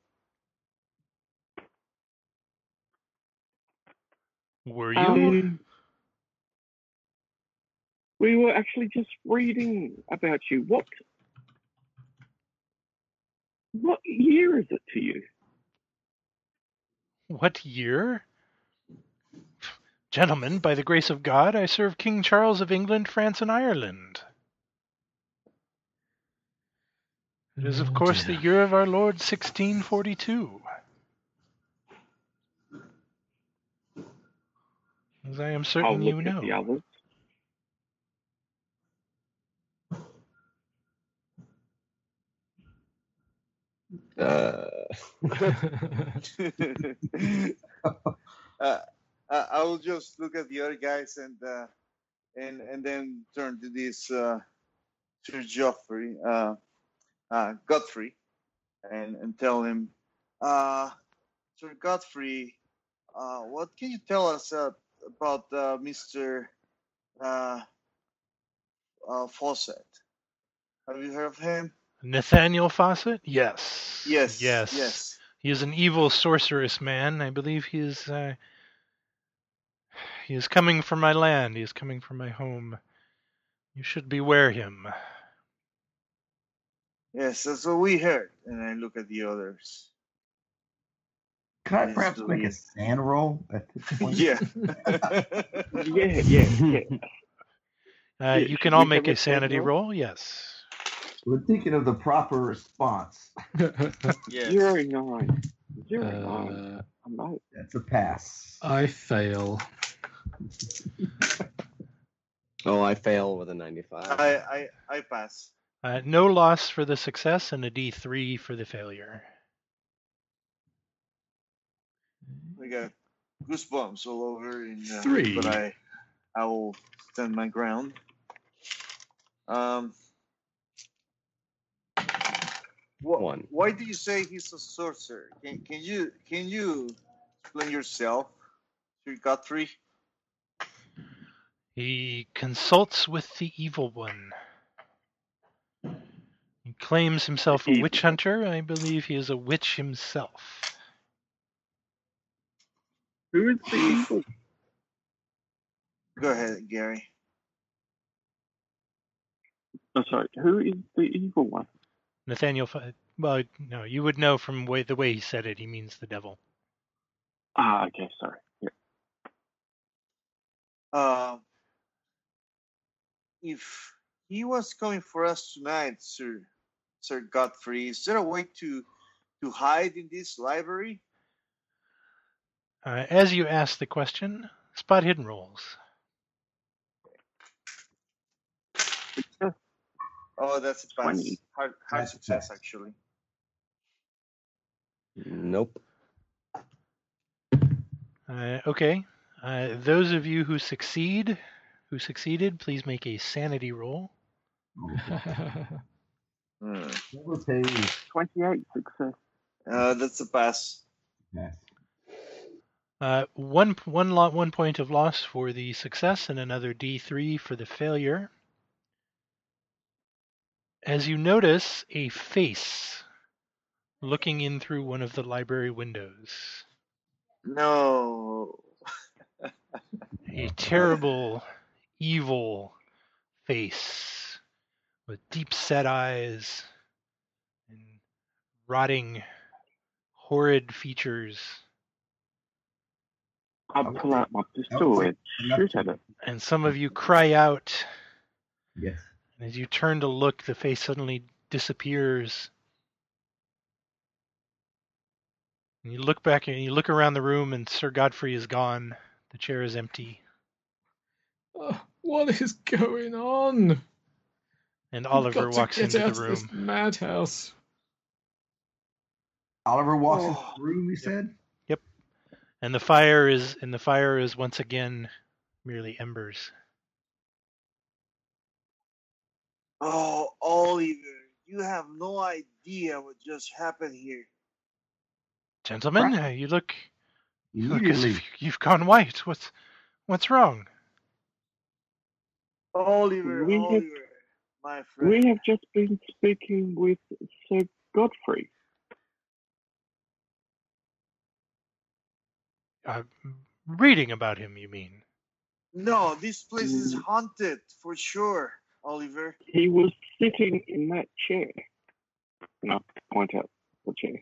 Were you? Um, we were actually just reading about you. What what year is it to you? What year? Gentlemen, by the grace of God, I serve King Charles of England, France, and Ireland. It is, of Oh, course, the year of our Lord 1642. As I am I'll certain you know. at the others. uh, [laughs] uh, I will just look at the other guys and uh, and and then turn to this uh, to Joffrey, uh, uh, Godfrey, and and tell him, uh, Sir Godfrey, uh, what can you tell us uh, about uh, Mister uh, uh, Fawcett? Have you heard of him? Nathaniel Fawcett? Yes. Yes. Yes. Yes. He is an evil sorceress man. I believe he is. He is coming from my land. He is coming from my home. You should beware him. Yes, that's what we heard. And I look at the others. Can I perhaps make a sand roll at this [laughs] point? yeah. [laughs] Yeah, yeah, yeah. Uh, Yeah, you can all we make a a sanity roll? roll. Yes. We're thinking of the proper response. [laughs] yes. Zero nine. Zero nine. uh, I know. That's a pass. I fail. [laughs] oh, I fail with a 95. I, I I pass. Uh, no loss for the success and a D3 for the failure. I got goosebumps all over. In, uh, Three. But I I will stand my ground. Um. What, One. Why do you say he's a sorcerer? Can can you can you explain yourself, Sir Godfrey? He consults with the evil one. He claims himself a witch hunter. I believe he is a witch himself. Who is the evil? Go ahead, Gary. Oh, sorry. Who is the evil one? Nathaniel, well, no, you would know from way, the way he said it. He means the devil. Ah, okay, sorry. Yeah. Uh, if he was coming for us tonight, Sir Sir Godfrey, is there a way to to hide in this library? Uh, as you ask the question, spot hidden rolls. Oh, that's a pass. 20. Hard, hard That's a success, pass. actually. Nope. Uh, okay. Uh, those of you who succeed, who succeeded, please make a sanity roll. Hmm. 28 success. Uh, that's a pass. Yes. Uh, one one lo- one point of loss for the success, and another D3 for the failure. As you notice a face looking in through one of the library windows, No. a terrible, evil face with deep set eyes and rotting, horrid features. I'll pull out my pistol and shoot at it. And some of you cry out Yes. And as you turn to look, the face suddenly disappears. And you look back and you look around the room, and Sir Godfrey is gone. The chair is empty, Oh, what is going on? and Oliver walks get into out the of This room. madhouse. Oliver walks Oh. into the room. You said. Yep. And the fire is and the fire is once again merely embers. Oh, Oliver, you have no idea what just happened here. Gentlemen, uh, you look you look as if you've gone white. What's what's wrong? Oliver, We have- Oliver, my friend. We have just been speaking with Sir Godfrey. Uh, reading about him, you mean? No, this place is Mm. haunted for sure, Oliver. He was sitting in that chair. And I'll point out the chair.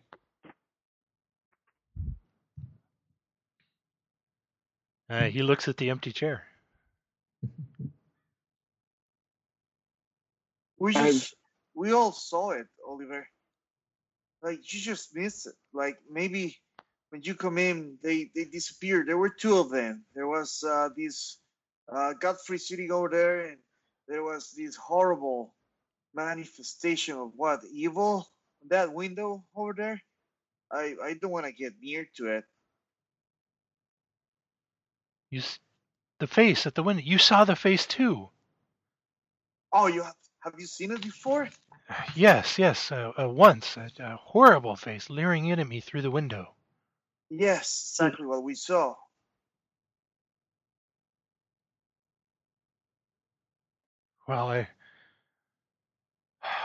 Uh, he looks at the empty chair. We just, we all saw it, Oliver. Like you just missed it. Like maybe when you come in, they they disappeared. There were two of them. There was uh, this uh, Godfrey sitting over there, and there was this horrible manifestation of what evil that window over there. I I don't want to get near to it. You, the face at the window. You saw the face too. Oh, you have have you seen it before? Yes, yes, uh, uh, once. A, a horrible face leering in at me through the window. Yes, exactly what we saw. Well, I,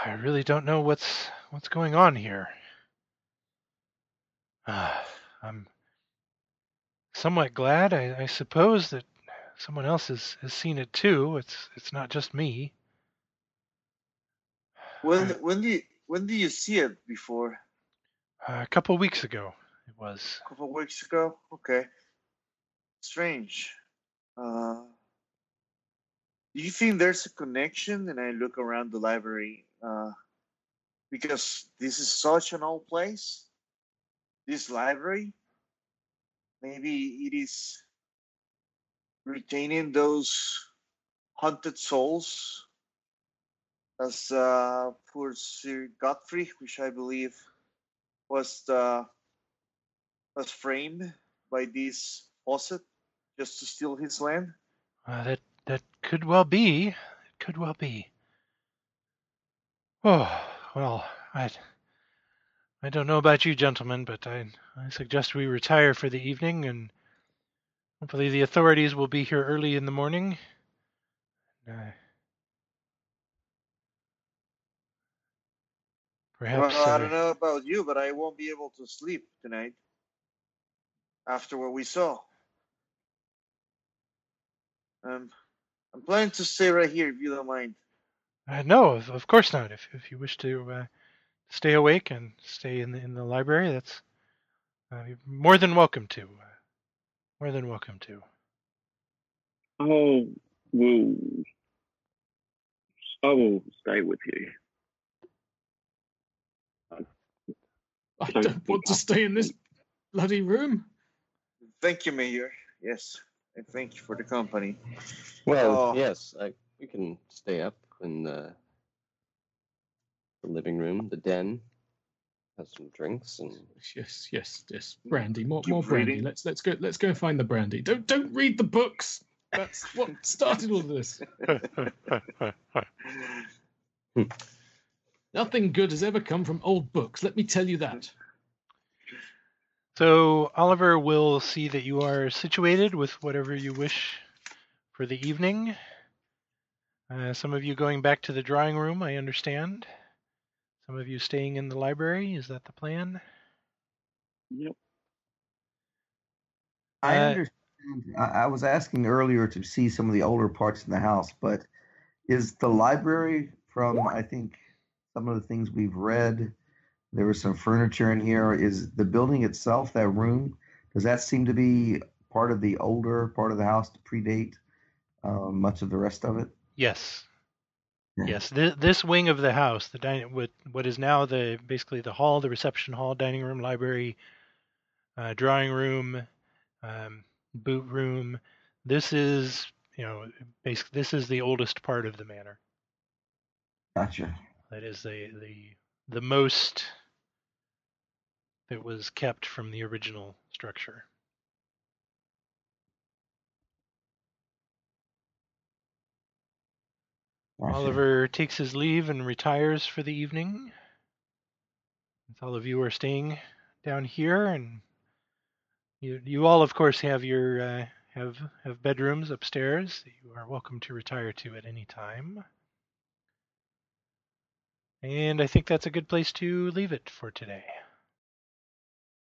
I really don't know what's what's going on here. Uh, I'm somewhat glad, I, I suppose, that someone else has, has seen it too. It's it's not just me. When when do you, when did you see it before? Uh, a couple weeks ago, it was. A couple of weeks ago. Okay. Strange. Uh, do you think there's a connection? And I look around the library uh, because this is such an old place. This library, maybe it is retaining those haunted souls as uh, poor Sir Godfrey, which I believe was the was framed by this Fawcett just to steal his land. Uh, that that could well be. It could well be. [sighs] Oh well, I I don't know about you, gentlemen, but I I suggest we retire for the evening, and hopefully the authorities will be here early in the morning. Uh, perhaps. well, I don't know about you, but I won't be able to sleep tonight after what we saw. Um, I'm planning to stay right here if you don't mind. Uh, no, of, of course not. If if you wish to uh, stay awake and stay in the in the library, that's uh, you're more than welcome to. Uh, more than welcome to. Oh, well, I will stay with you. I Don't don't want to stay in this bloody room. Thank you, Mayor. Yes, and thank you for the company. Well, Oh. yes, I, we can stay up in the, the living room, the den, have some drinks, and Yes, yes, yes. Brandy, more, more brandy. reading. Let's let's go let's go find the brandy. Don't don't read the books. That's what started all this. [laughs] [laughs] Hmm. Nothing good has ever come from old books. Let me tell you that. So Oliver will see that you are situated with whatever you wish for the evening. Uh, some of you going back to the drawing room, I understand. Some of you staying in the library. Is that the plan? Yep. I Uh, understand. I, I was asking earlier to see some of the older parts in the house, but is the library from I think some of the things we've read? There was some furniture in here. Is the building itself, that room, does that seem to be part of the older part of the house to predate uh, much of the rest of it? Yes. Yeah. Yes. This, this wing of the house, the dining, what what is now the basically the hall, the reception hall, dining room, library, uh, drawing room, um, boot room. This is you know basically this is the oldest part of the manor. Gotcha. That is the the the most that was kept from the original structure. Oliver takes his leave and retires for the evening. Since all of you are staying down here, and you you all, of course, have your uh, have have bedrooms upstairs. that You are welcome to retire to at any time. And I think that's a good place to leave it for today.